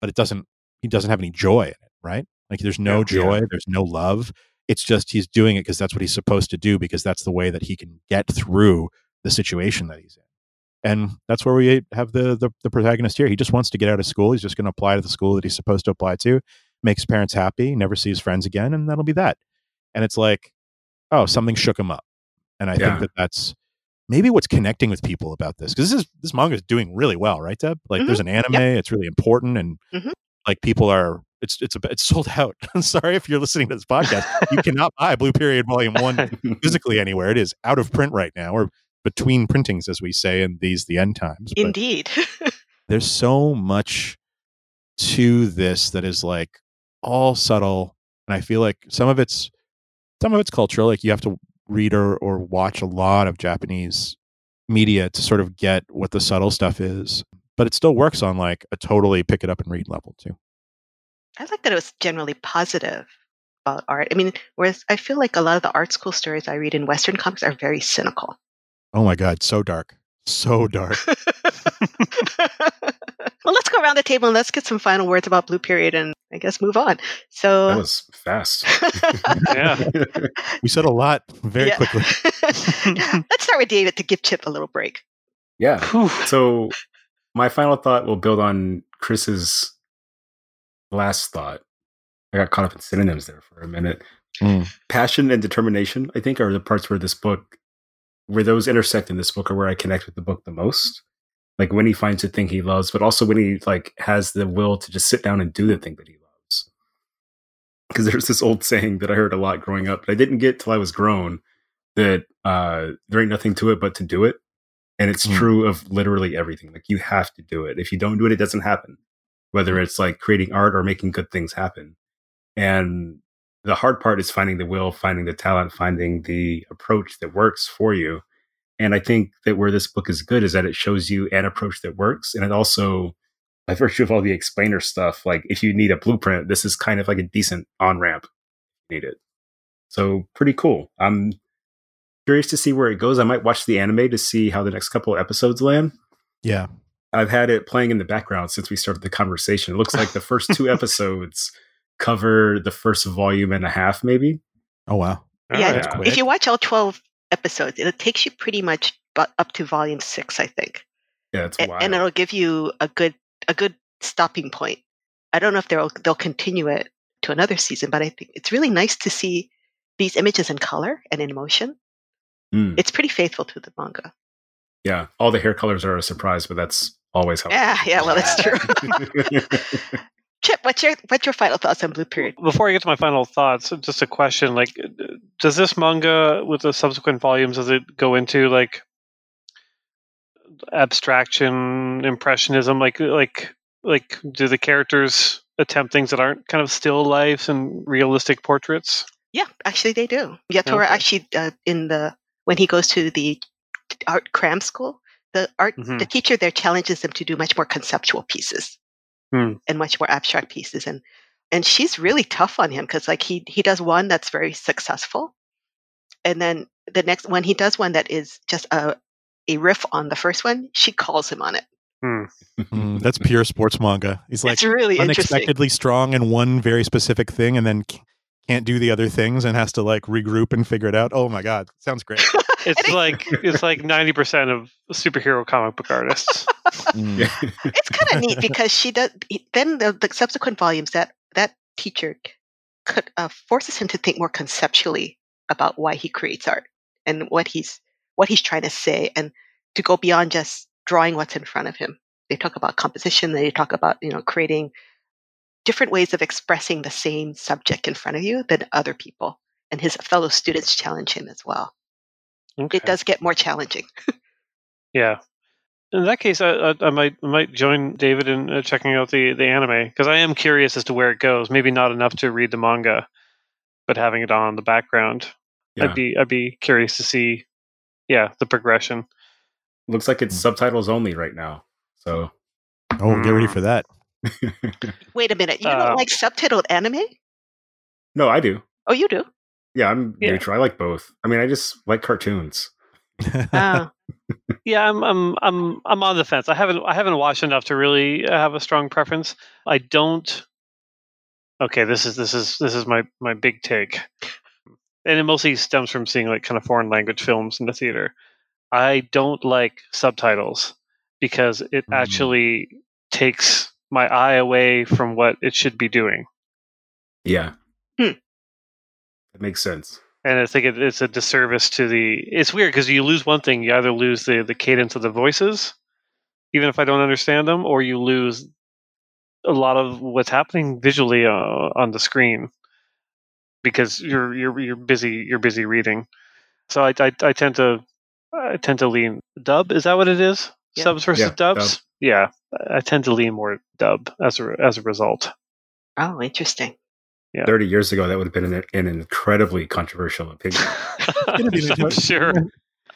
But it doesn't he doesn't have any joy in it right? Like there's no Yeah. joy there's no love it's just he's doing it because that's what he's supposed to do because that's the way that he can get through the situation that he's in. And that's where we have the the, the protagonist here. He just wants to get out of school. He's just going to apply to the school that he's supposed to apply to Makes parents happy never sees his friends again and that'll be that. And it's like oh something shook him up. And i Yeah. think that that's maybe what's connecting with people about this because this is this manga is doing really well right deb? Like Mhm. there's an anime it's really important and Mhm. like people are it's it's a, it's sold out i'm sorry if you're listening to this podcast you cannot buy blue period volume one physically anywhere. It is out of print right now, or between printings, as we say in these the end times. But Indeed. there's so much to this that is like all subtle, and I feel like some of it's some of it's cultural. Like you have to read or, or watch a lot of Japanese media to sort of get what the subtle stuff is. But it still works on like a totally pick it up and read level too. I like that it was generally positive about art. I mean, whereas I feel like a lot of the art school stories I read in Western comics are very cynical. Oh my God, so dark. So dark. well, let's go around the table and let's get some final words about Blue Period and I guess move on. So That was fast. Yeah. we said a lot very Yeah. quickly. let's start with David to give Chip a little break. yeah. Whew. So my final thought will build on Chris's last thought. I got caught up in synonyms there for a minute. Mm. Passion and determination, I think, are the parts where this book, where those intersect in this book, are where I connect with the book the most. Like when he finds a thing he loves, but also when he like has the will to just sit down and do the thing that he loves. Because there's this old saying that I heard a lot growing up, but I didn't get till I was grown that uh, there ain't nothing to it but to do it. And it's Mm. true of literally everything. Like you have to do it. If you don't do it, it doesn't happen. Whether it's like creating art or making good things happen. And the hard part is finding the will, finding the talent, finding the approach that works for you. And I think that where this book is good is that it shows you an approach that works. And it also, by virtue of all the explainer stuff, like if you need a blueprint, this is kind of like a decent on ramp. Need it. So pretty cool. I'm curious to see where it goes. I might watch the anime to see how the next couple episodes land. Yeah. I've had it playing in the background since we started the conversation. It looks like the first two episodes cover the first volume and a half, maybe. Oh wow. Yeah, right. quick. if you watch all 12 episodes, it takes you pretty much up to volume six, I think. Yeah, it's A- wild. and it'll give you a good a good stopping point. I don't know if they'll they'll continue it to another season, but I think it's really nice to see these images in color and in motion. Mm, It's pretty faithful to the manga. Yeah, all the hair colors are a surprise, but that's always helpful. Yeah, yeah, well, that's true. Chip, what's your what's your final thoughts on Blue Period? Before I get to my final thoughts, just a question: like, does this manga with the subsequent volumes does it go into like abstraction, impressionism? Like, like, like, do the characters attempt things that aren't kind of still lifes and realistic portraits? Yeah, actually, they do. Yatora Okay. actually uh, in the when he goes to the art cram school, the art Mhm. the teacher there challenges them to do much more conceptual pieces Hmm. and much more abstract pieces, and and she's really tough on him because like he he does one that's very successful, and then the next when he does one that is just a a riff on the first one, she calls him on it. Mm, that's pure sports manga. He's like it's really unexpectedly strong in one very specific thing and then can't do the other things and has to like regroup and figure it out. Oh my god, sounds great. It's like it's like ninety percent of superhero comic book artists. Mm. Yeah. it's kind of neat because she does then the, the subsequent volumes that that teacher could, uh, forces him to think more conceptually about why he creates art and what he's what he's trying to say and to go beyond just drawing what's in front of him they talk about composition they talk about you know creating different ways of expressing the same subject in front of you than other people and his fellow students challenge him as well Okay. it does get more challenging Yeah. In that case, I, I, I might I might join David in uh, checking out the the anime because I am curious as to where it goes. Maybe not enough to read the manga, but having it on in the background, Yeah. I'd be I'd be curious to see, yeah, the progression. Looks like it's subtitles only right now. So Oh, get ready for that. wait a minute you Uh, don't like subtitled anime no, I do. oh you do Yeah, I'm Yeah. neutral. I like both. I mean, I just like cartoons. oh Yeah, I'm I'm I'm I'm on the fence. I haven't I haven't watched enough to really have a strong preference. I don't. Okay, this is this is this is my my big take, and it mostly stems from seeing like kind of foreign language films in the theater. I don't like subtitles because it Mm. actually takes my eye away from what it should be doing, Yeah. Hmm. That makes sense. and I think it, it's a disservice to the. It's weird because you lose one thing, you either lose the the cadence of the voices, even if I don't understand them, or you lose a lot of what's happening visually uh, on the screen because you're you're you're busy you're busy reading. So I I, I tend to I tend to lean dub. Is that what it is? Yeah. Subs versus Yeah, dubs. dub. Yeah, I tend to lean more dub as a as a result. Oh, interesting. Yeah. 30 years ago, that would have been an, an incredibly controversial opinion. gonna be I'm sure.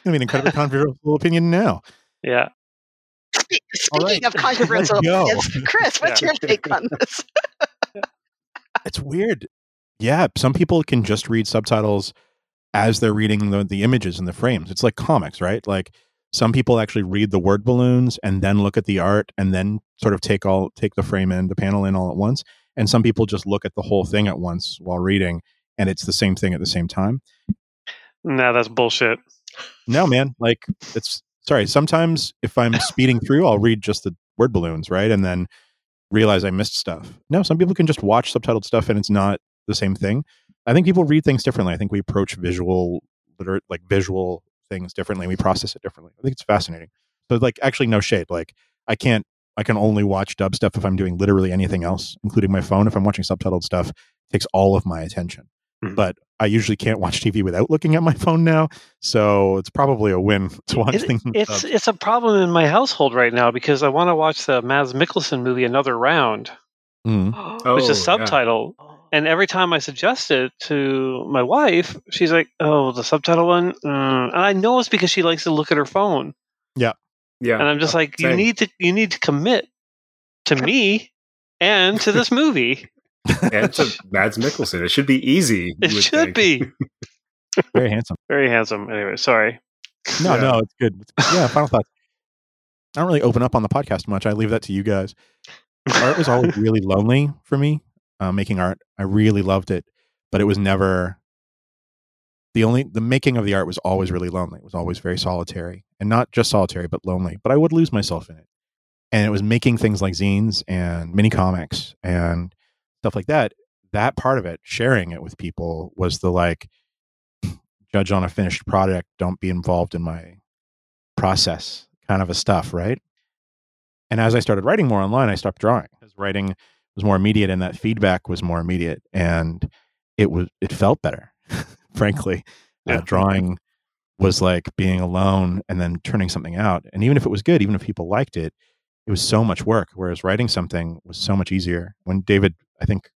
I mean, incredibly controversial opinion now. Yeah. Spe- Speaking right, of controversial let's opinions, Chris, what's Yeah. your take on this? It's weird. Yeah, some people can just read subtitles as they're reading the, the images and the frames. It's like comics, right? Like some people actually read the word balloons and then look at the art and then sort of take all take the frame in, the panel in all at once. And some people just look at the whole thing at once while reading and it's the same thing at the same time. No, that's bullshit. No, man, like it's sorry, sometimes if I'm speeding through, I'll read just the word balloons, right? And then realize I missed stuff. No, some people can just watch subtitled stuff and it's not the same thing. I think people read things differently. I think we approach visual liter- like visual things differently. We process it differently. I think it's fascinating. So like actually no shade. Like I can't I can only watch dub stuff if I'm doing literally anything else, including my phone. If I'm watching subtitled stuff, it takes all of my attention. Mhm. But I usually can't watch TV without looking at my phone now. So it's probably a win to watch It- things. in it's dub. it's a problem in my household right now because I want to watch the Mads Mikkelsen movie Another Round, Mm. Oh, which yeah. is subtitle. And every time I suggest it to my wife, she's like, "Oh, the subtitle one." Mm. And I know it's because she likes to look at her phone. Yeah. And I'm just like, "You need to you need to commit to me and to this movie. and to Mads Mikkelsen. It should be easy. It should think. be very handsome. very handsome." Anyway, sorry. No, Yeah. no, it's good. It's- yeah, final thoughts. I don't really open up on the podcast much. I leave that to you guys. Art was always really lonely for me. Uh, making art, I really loved it, but it was never the only. The making of the art was always really lonely. It was always very solitary, and not just solitary, but lonely. But I would lose myself in it, and it was making things like zines and mini comics and stuff like that. That part of it, sharing it with people, was the like judge on a finished product. Don't be involved in my process kind of a stuff, right? And as I started writing more online, I stopped drawing because writing was more immediate and that feedback was more immediate and it was it felt better, frankly. Uh, Yeah. drawing was like being alone and then turning something out. And even if it was good, even if people liked it, it was so much work. Whereas writing something was so much easier. When David, I think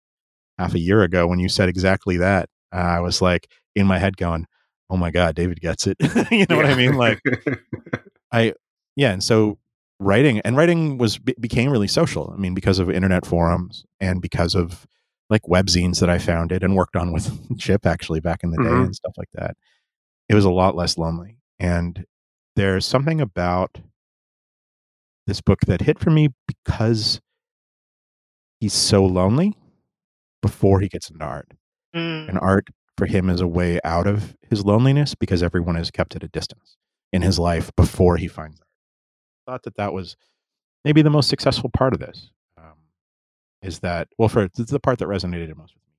half a year ago, when you said exactly that, uh, I was like in my head going, "Oh my god, David gets it." you know what I mean? Like I yeah and so writing and writing was be- became really social i mean because of internet forums and because of like webzines that i founded and worked on with chip actually back in the day Mhm. and stuff like that it was a lot less lonely and there's something about this book that hit for me because he's so lonely before he gets into art Mm. and art for him is a way out of his loneliness because everyone is kept at a distance in his life before he finds art. I Thought that that was maybe the most successful part of this. Is that well? For this is the part that resonated most with me.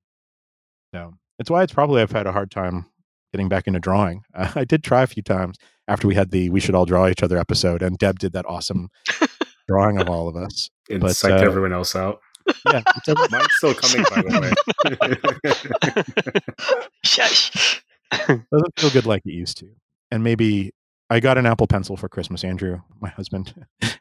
So it's why it's probably I've had a hard time getting back into drawing. Uh, I did try a few times after we had the "We Should All Draw Each Other" episode, and Deb did that awesome drawing of all of us. and But, psyched uh, everyone else out. Yeah, it's Mine's still coming, by the way. Shush. doesn't feel good like it used to. And maybe I got an Apple Pencil for Christmas. Andrew, my husband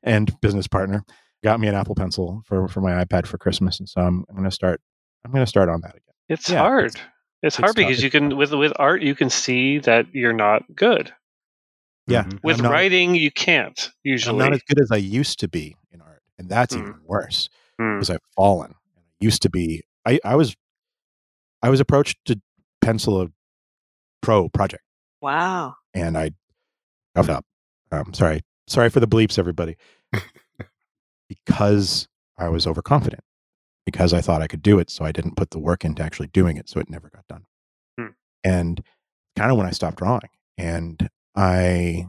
and business partner, got me an Apple Pencil for for my iPad for Christmas, and so I'm, I'm going to start. I'm going to start on that again. It's Yeah, hard. it's- It's, it's hard tough. because you can with with art you can see that you're not good. Yeah, Mhm. With not, writing you can't usually. I'm usually. not as good as I used to be in art, and that's Mm. even worse Hmm. because I've fallen. I used to be. I I was I was approached to pencil a pro project. Wow. and I covered up. Um, sorry, sorry for the bleeps, everybody. because I was overconfident, because I thought I could do it, so I didn't put the work into actually doing it, so it never got done. Hmm. And kind of when I stopped drawing, and I,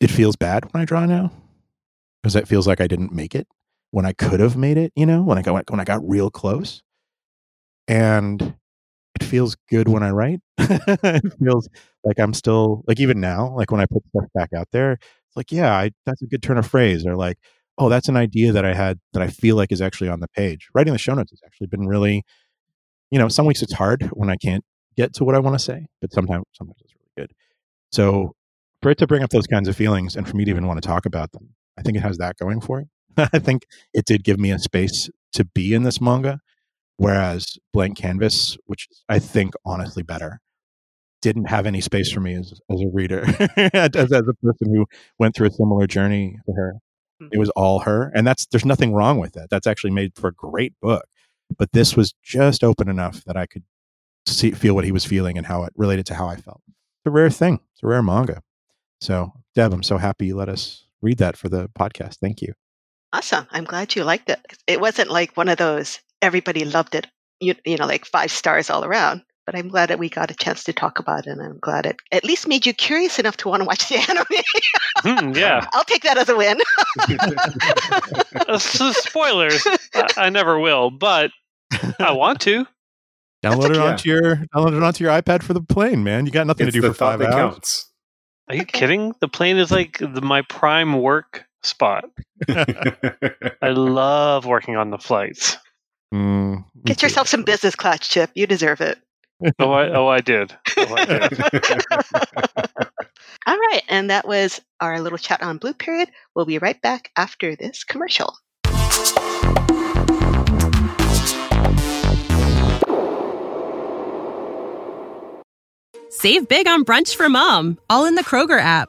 it feels bad when I draw now, because it feels like I didn't make it when I could have made it. You know, when I got when I got real close, and it feels good when I write. it feels like I'm still like even now, like when I put stuff back out there, like, yeah, I, that's a good turn of phrase, or like, oh, that's an idea that I had that I feel like is actually on the page. Writing the show notes has actually been really, you know, some weeks it's hard when I can't get to what I want to say, but sometimes sometimes it's really good. So for it to bring up those kinds of feelings and for me to even want to talk about them, I think it has that going for it. I think it did give me a space to be in this manga. Whereas Blank Canvas, which I think honestly better, didn't have any space for me as, as a reader, as, as a person who went through a similar journey to her. It mm-hmm. was all her, and that's there's nothing wrong with that. That's actually made for a great book. But this was just open enough that I could see feel what he was feeling and how it related to how I felt. It's a rare thing. It's a rare manga. So, Deb, I'm so happy you let us read that for the podcast. Thank you. Awesome. I'm glad you liked it. It wasn't like one of those everybody loved it, you, you know, like five stars all around. But I'm glad that we got a chance to talk about it, and I'm glad it at least made you curious enough to want to watch the Hmm, anime. yeah. I'll take that as a win. Uh, so spoilers. I, I never will, but I want to. Download it onto your download it onto your iPad for the plane, man. You got nothing It's to do the for five that hours. counts. Are you Okay. kidding? The plane is like the, my prime work spot. I love working on the flights. Mm, Get yourself some business class, Chip. You deserve it. Oh, I, oh, I did. Oh, I did. All right, and that was our little chat on Blue Period. We'll be right back after this commercial. Save big on brunch for mom, all in the Kroger app.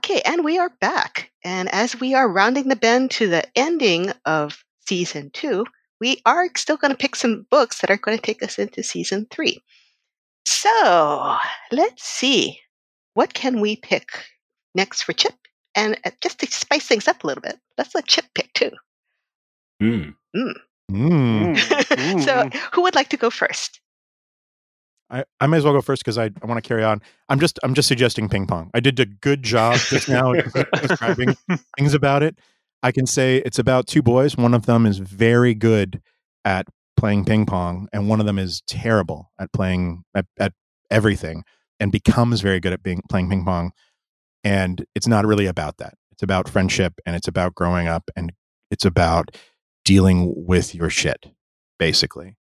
Okay, and we are back. And as we are rounding the bend to the ending of season two, we are still going to pick some books that are going to take us into season three. So let's see. What can we pick next for Chip? And uh, just to spice things up a little bit, let's let Chip pick too. Mm. Mm. Mm. so, who would like to go first? I, I may as well go first because I, I want to carry on. I'm just I'm just suggesting ping pong. I did a good job just now describing things about it. I can say it's about two boys. One of them is very good at playing ping pong, and one of them is terrible at playing at, at everything and becomes very good at being playing ping pong. And it's not really about that. It's about friendship and it's about growing up and it's about dealing with your shit, basically.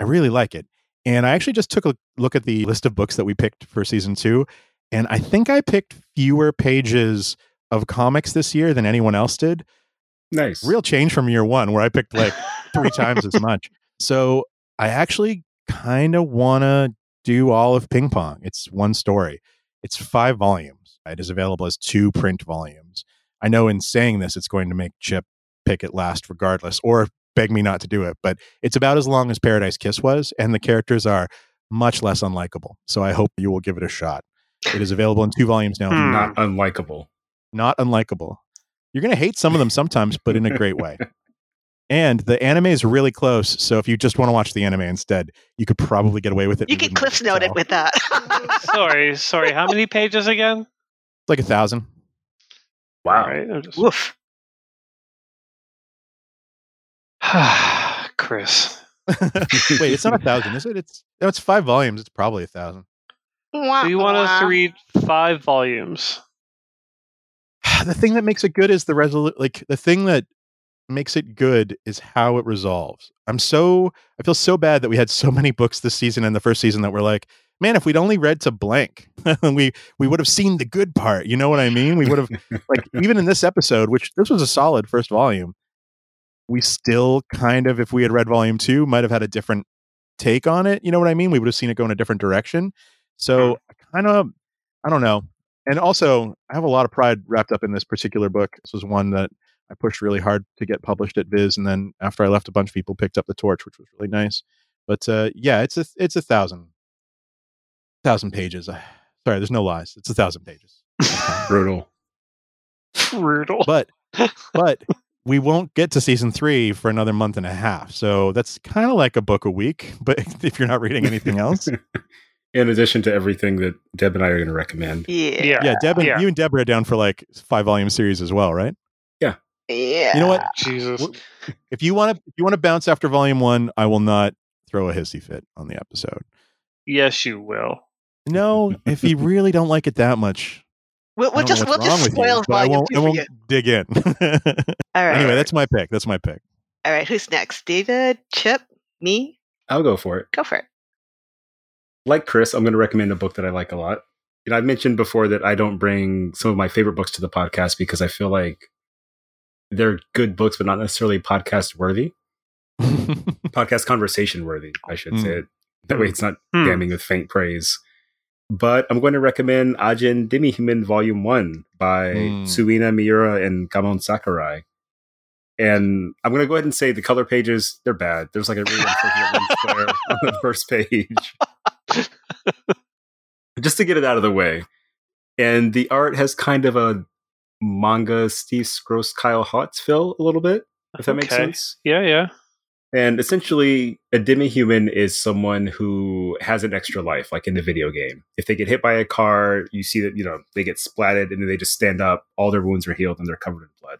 I really like it. And I actually just took a look at the list of books that we picked for season two. And I think I picked fewer pages of comics this year than anyone else did. Nice. Real change from year one, where I picked like three times as much. So I actually kind of want to do all of Ping Pong. It's one story, it's five volumes. It is available as two print volumes. I know in saying this, it's going to make Chip pick it last regardless, or beg me not to do it. But it's about as long as Paradise Kiss was, and the characters are much less unlikable. So I hope you will give it a shot. It is available in two volumes now. Hmm. Not unlikable. Not unlikable. You're going to hate some of them sometimes, but in a great way. And the anime is really close. So if you just want to watch the anime instead, you could probably get away with it. You and can wouldn't cliffs really note it with that. sorry, sorry. How many pages again? like a thousand. Wow. All right, just... Woof. Chris. Wait, it's not a thousand, is it? It's no, it's five volumes. It's probably a thousand. Wah, Do you want us to read five volumes? the thing that makes it good is the resolu like the thing that makes it good is how it resolves. I'm so I feel so bad that we had so many books this season and the first season that were like, man, if we'd only read to blank, we we would have seen the good part. You know what I mean? We would have like even in this episode, which this was a solid first volume, we still kind of, if we had read volume two, might have had a different take on it. You know what I mean? We would have seen it go in a different direction. So kind of, I don't know. And also, I have a lot of pride wrapped up in this particular book. This was one that I pushed really hard to get published at Viz, and then after I left, a bunch of people picked up the torch, which was really nice. But uh, yeah, it's a it's a thousand thousand pages. Sorry, there's no lies. It's a thousand pages. Brutal. Brutal. But but we won't get to season three for another month and a half. So that's kind of like a book a week. But if you're not reading anything else, In addition to everything that Deb and I are going to recommend. Yeah. yeah. yeah, Deb and Yeah. you and Deborah are down for like five volume series as well, right? Yeah. Yeah. You know what? Jesus. If you want to, if you want to bounce after volume one, I will not throw a hissy fit on the episode. Yes, you will. No, if you really don't like it that much, We'll, we'll just we'll just with you, spoil but I volume won't, I won't you. dig in. All right. Anyway, that's my pick. That's my pick. All right. Who's next? David, Chip, me. I'll go for it. Go for it. Like Chris, I'm going to recommend a book that I like a lot. You know, I've mentioned before that I don't bring some of my favorite books to the podcast because I feel like they're good books, but not necessarily podcast worthy, podcast conversation worthy, I should Mm. say it. That way it's not Hmm. damning with faint praise. But I'm going to recommend Ajin Demihuman Volume 1 by Mm. Tsuina Miura and Gamon Sakurai. And I'm going to go ahead and say the color pages, they're bad. There's like a really unfortunate lens flare on the first page. Just to get it out of the way. And the art has kind of a manga Steve Gross Kyle Hotz feel a little bit, if that makes sense. Yeah, yeah. And essentially, a demi-human is someone who has an extra life, like in the video game. If they get hit by a car, you see that, you know, they get splatted and then they just stand up, all their wounds are healed and they're covered in blood.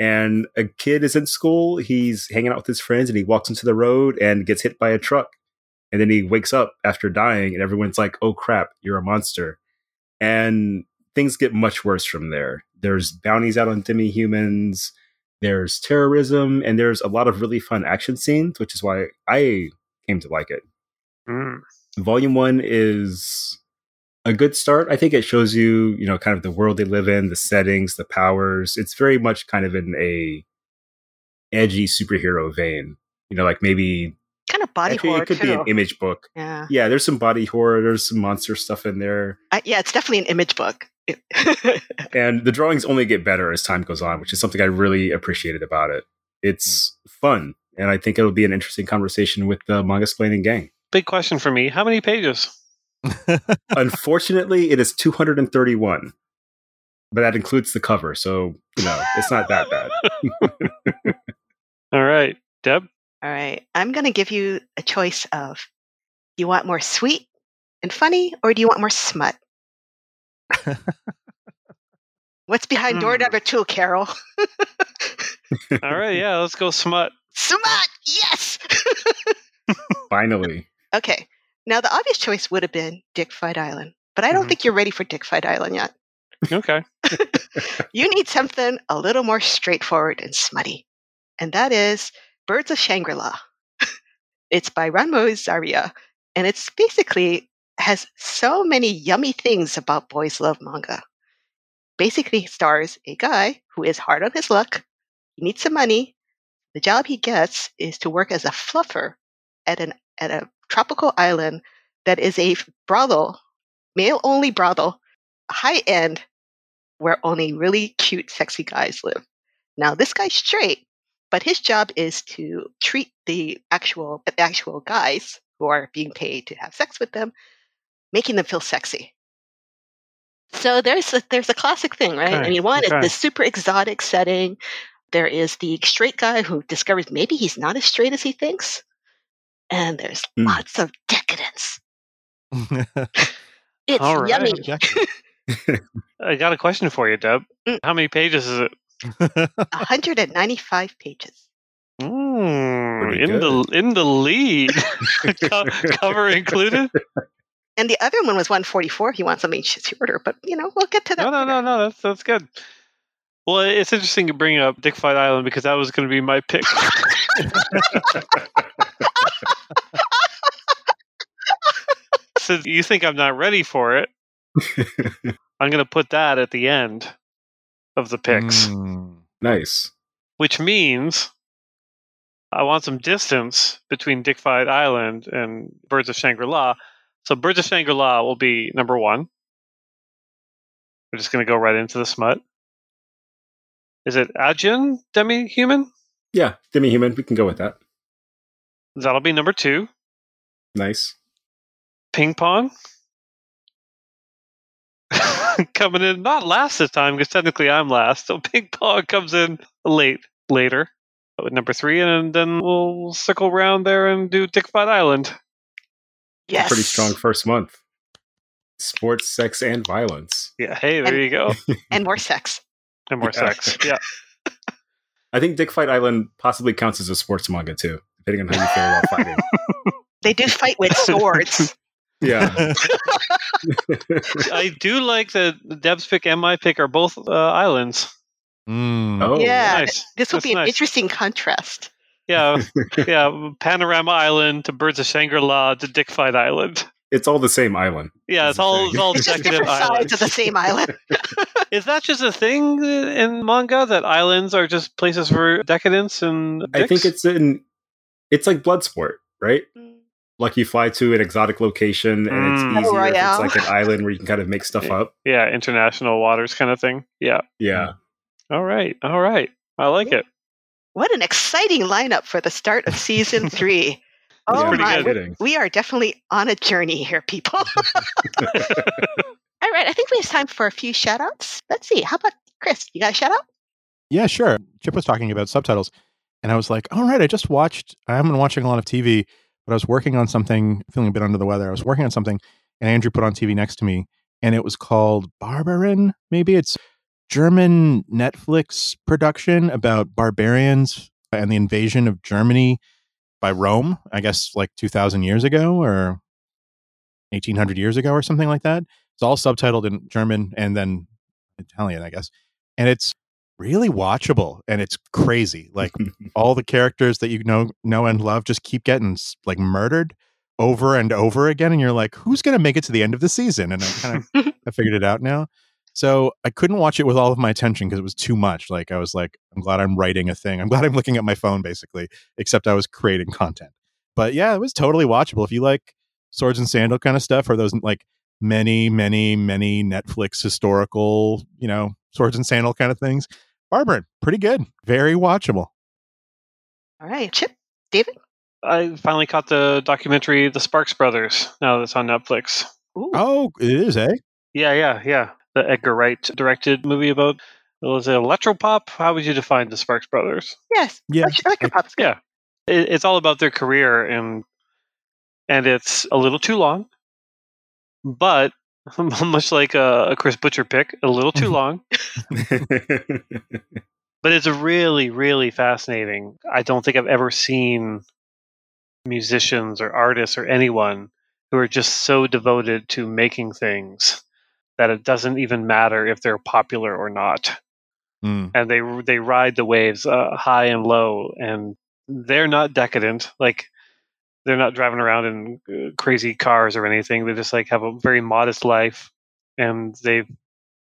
And a kid is in school, he's hanging out with his friends and he walks into the road and gets hit by a truck. And then he wakes up after dying and everyone's like, oh crap, you're a monster. And things get much worse from there. There's bounties out on demi-humans there's terrorism and there's a lot of really fun action scenes which is why i came to like it Mm. volume one is a good start i think it shows you you know kind of the world they live in the settings the powers it's very much kind of in a edgy superhero vein you know like maybe Kind of body actually, horror it could too. be an image book yeah. yeah there's some body horror there's some monster stuff in there I, yeah, it's definitely an image book. and the drawings only get better as time goes on, which is something I really appreciated about it. It's mm. fun, and I think it'll be an interesting conversation with the manga explaining gang. Big question for me. How many pages? Unfortunately, it is 231, but that includes the cover, so you know it's not that bad. All right. Deb? All right. I'm going to give you a choice of do you want more sweet and funny or do you want more smut? What's behind door Hmm. number two, Carol? All right. Yeah, let's go smut. Smut! Yes! Finally, okay. Now, the obvious choice would have been Dick Fight Island, but I don't Mhm. think you're ready for Dick Fight Island yet. Okay. You need something a little more straightforward and smutty, and that is Birds of Shangri La. it's by Ranmo Zariya, and it's basically has so many yummy things about boys love manga. Basically, stars a guy who is hard on his luck. He needs some money. The job he gets is to work as a fluffer at an at a tropical island that is a brothel, male only brothel, high end, where only really cute, sexy guys live. Now, this guy's straight, but his job is to treat the actual the actual guys who are being paid to have sex with them, making them feel sexy. So there's a, there's a classic thing, right? I Okay, mean, one okay. is this super exotic setting. There is the straight guy who discovers maybe he's not as straight as he thinks, and there's Hmm. lots of decadence. It's All right. yummy. I got a question for you, Deb. Mm. How many pages is it? 195 pages. Mm, in the in the lead. Co- cover included? And the other one was 144 if you want something shorter, but you know, we'll get to that. No, no, no, later. no. That's that's good. Well, it's interesting you bring up Dick Fight Island because that was going to be my pick. so you think I'm not ready for it? I'm going to put that at the end of the picks, Mm. nice. which means I want some distance between Dick Fight Island and Birds of Shangri La. So Birds of Shangri La will be number one. We're just going to go right into the smut. Is it Ajin Demi Human? Yeah, demi-human. We can go with that. That'll be number two. Nice. Ping pong. Coming in not last this time because technically I'm last. So ping pong comes in late later. With number three, and then we'll circle around there and do Dick Fight Island. Yes. Pretty strong first month. Sports, sex, and violence. Yeah, hey, there And- you go. And more sex. And more sex. Yeah. I think Dick Fight Island possibly counts as a sports manga too. depending on how you feel about fighting. They do fight with swords. Yeah. I do like that Deb's pick and my pick are both uh, islands. Mm. Oh, yeah, nice. this will That's be an nice. interesting contrast. Yeah, yeah. Panorama Island to Birds of Shangri La to Dick Fight Island. It's all the same island. Yeah, it's all it's all It's just decadent different sides of the same island. Is that just a thing in manga that islands are just places for decadence and? I think it's in it's like Bloodsport, right? Like you fly to an exotic location and it's Mm. Battle easier if it's like an island where you can kind of make stuff up. yeah, international waters kind of thing. Yeah. Yeah. All right. All right. I like it. What an exciting lineup for the start of season three. Oh my, good. we are definitely on a journey here, people. All right, I think we have time for a few shout outs. Let's see. How about Chris? You got a shout out? Yeah, sure. Chip was talking about subtitles, and I was like, "All right, I just watched. I haven't been watching a lot of TV, but I was working on something, feeling a bit under the weather. I was working on something, and Andrew put on TV next to me, and it was called Barbaren. Maybe it's German Netflix production about barbarians and the invasion of Germany by Rome. I guess like two thousand years ago or eighteen hundred years ago or something like that. It's all subtitled in German and then Italian, I guess, and it's really watchable and it's crazy. Like all the characters that you know know and love just keep getting like murdered over and over again and you're like who's going to make it to the end of the season and i kind of i figured it out now so i couldn't watch it with all of my attention because it was too much like i was like i'm glad i'm writing a thing i'm glad i'm looking at my phone basically except i was creating content but yeah it was totally watchable if you like swords and sandal kind of stuff or those like many many many netflix historical you know swords and sandal kind of things Barbara, pretty good. Very watchable. All right, Chip, David. I finally caught the documentary The Sparks Brothers. Now that's on Netflix. Ooh. Oh, it is, eh? Yeah, yeah, yeah. The Edgar Wright directed movie about was it electropop? How would you define the Sparks Brothers? Yes. Yeah. Elect- Electropop's good. Yeah, it, it's all about their career and and it's a little too long, but much like a, a Chris Butcher pick, a little too long. but it's really, really fascinating. I don't think I've ever seen musicians or artists or anyone who are just so devoted to making things that it doesn't even matter if they're popular or not. Mm. And they they ride the waves uh, high and low, and they're not decadent. Like they're not driving around in uh, crazy cars or anything. They just like have a very modest life, and they've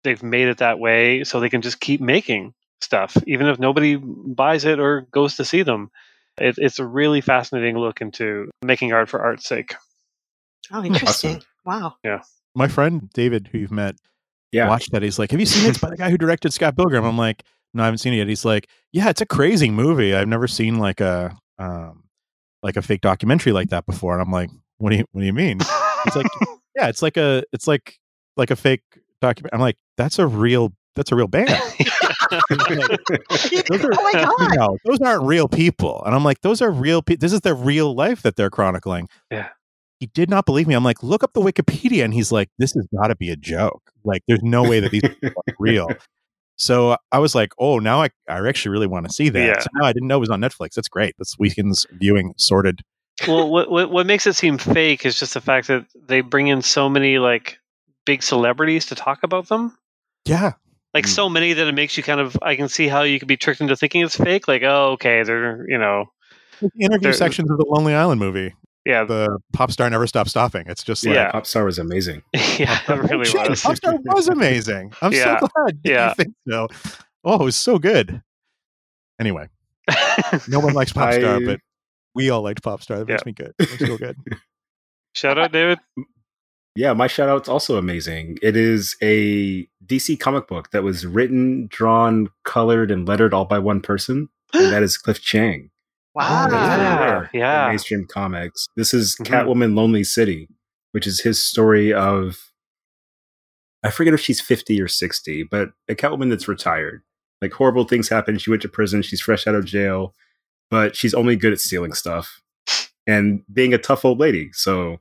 they've made it that way so they can just keep making stuff, even if nobody buys it or goes to see them. It, it's a really fascinating look into making art for art's sake. Oh, interesting. Wow. My friend David, who you've met, yeah. watched that. He's like, "Have you seen it? It's by the guy who directed Scott Pilgrim." I'm like, "No, I haven't seen it yet." He's like, "Yeah, it's a crazy movie. I've never seen like a um like a fake documentary like that before." And I'm like, "What do you What do you mean?" It's like, "Yeah, it's like a it's like like a fake document." I'm like, "That's a real that's a real band." Those are- oh my god. no, those aren't real people. And I'm like, those are real people. This is their real life that they're chronicling. Yeah. He did not believe me. I'm like, look up the Wikipedia. And he's like, this has got to be a joke. Like, there's no way that these are real. So I was like, oh, now I, I actually really want to see that. Yeah. So now I didn't know it was on Netflix. That's great. That's weekend's viewing sorted. well, what, what what makes it seem fake is just the fact that they bring in so many like big celebrities to talk about them. Yeah. Like Mm. so many that it makes you kind of I can see how you could be tricked into thinking it's fake. Like, oh, okay, they're you know, The interview sections of the Lonely Island movie, yeah, the pop star never stops stopping. It's just like, Yeah. Pop Star was amazing. yeah, it oh, really shit, was. pop star was amazing. I'm Yeah. so glad. Yeah. You think so? Oh, it was so good. Anyway, no one likes pop star, I- but we all liked pop star. That makes me good. It makes me feel good. Shout out, David. Yeah, my shout out's also amazing. It is a DC comic book that was written, drawn, colored, and lettered all by one person. And that is Cliff Chiang. Wow. Oh, That's Yeah, rare in yeah. mainstream comics. This is Mhm. Catwoman Lonely City, which is his story of I forget if she's 50 or 60, but a Catwoman that's retired. Like horrible things happen. She went to prison, she's fresh out of jail, but she's only good at stealing stuff and being a tough old lady. So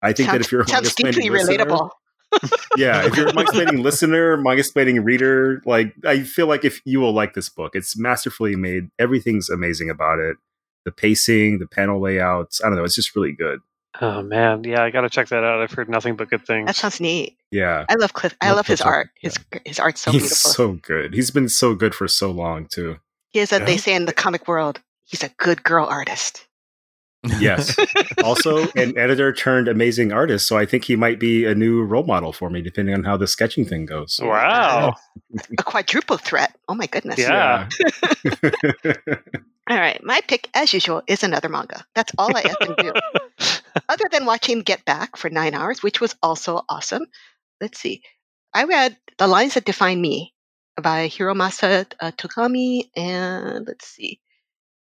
I think that if you're a sounds deeply listener- relatable. yeah, if you're a Mangasplaining listener, Mangasplaining reader, like I feel like if you will like this book, it's masterfully made. Everything's amazing about it. The pacing, the panel layouts. I don't know. It's just really good. Oh man, yeah, I got to check that out. I've heard nothing but good things. That sounds neat. Yeah. I love Cliff. I Love love his Cliff's art, art. His his art's so He's beautiful. so good. He's been so good for so long too. he is, as they say in the comic world, he's a good girl artist. Yes. also, an editor turned amazing artist, so I think he might be a new role model for me, depending on how the sketching thing goes. wow. A quadruple threat. Oh my goodness. Yeah. All right. My pick, as usual, is another manga. That's all I can do. Other than watching Get Back for nine hours, which was also awesome. Let's see. I read The Lines That Define Me by Hiromasa uh, Togami and let's see,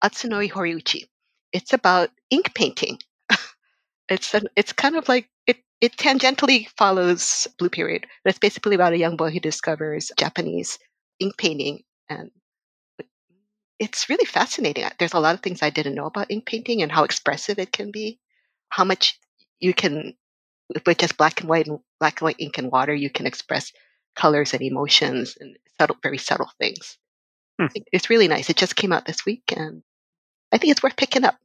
Atsunori Horiuchi. It's about ink painting. it's an, it's kind of like it it tangentially follows Blue Period. But it's basically about a young boy who discovers Japanese ink painting and it's really fascinating. There's a lot of things I didn't know about ink painting and how expressive it can be. How much you can with just black and white and black and white ink and water, you can express colors and emotions and subtle, very subtle things. Hmm. It's really nice. It just came out this week, and I think it's worth picking up.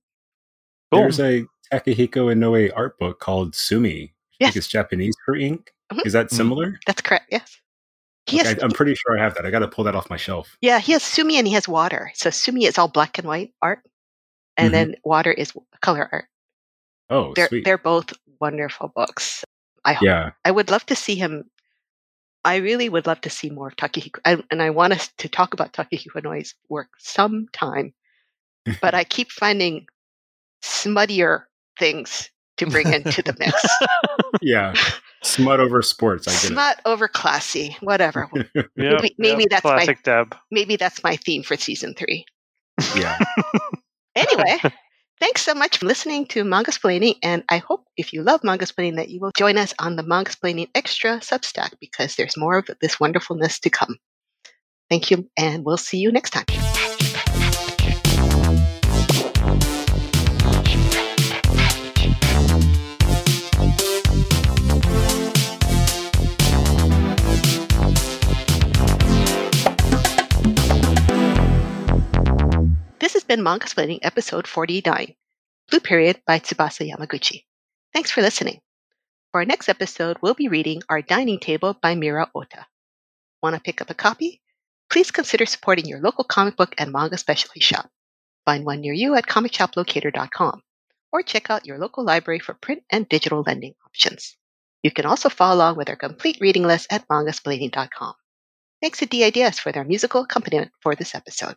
Cool. There's a Takehiko Inoue art book called Sumi. I think it's Japanese for ink. Mhm. Is that Mhm. similar? That's correct. Yes. He Okay, has, I, am pretty sure I have that. I got to pull that off my shelf. yeah, he has sumi and he has water. So sumi is all black and white art, and Mhm. then water is color art. Oh, They're sweet. they're both wonderful books. I yeah. I would love to see him. I really would love to see more of Takehiko, I, and I want us to talk about Takehiko Inoue's work sometime. But I keep finding smuttier things to bring into the mix. Yeah. Smut over sports. I get Smut over classy, whatever. Yep, Maybe- maybe yep. that's my- Deb. Maybe that's my theme for season three. Yeah. Anyway, thanks so much for listening to Manga Splaining, and I hope if you love Manga Splaining that you will join us on the Manga Splaining Extra Substack because there's more of this wonderfulness to come. Thank you, and we'll see you next time. Been Manga Splaining episode 49, Blue Period by Tsubasa Yamaguchi. Thanks for listening. For our next episode, we'll be reading Our Dining Table by Mira Ota. Want to pick up a copy? Please consider supporting your local comic book and manga specialty shop. Find one near you at comicshoplocator.com or check out your local library for print and digital lending options. You can also follow along with our complete reading list at mangasplaining.com. Thanks to DIDS for their musical accompaniment for this episode.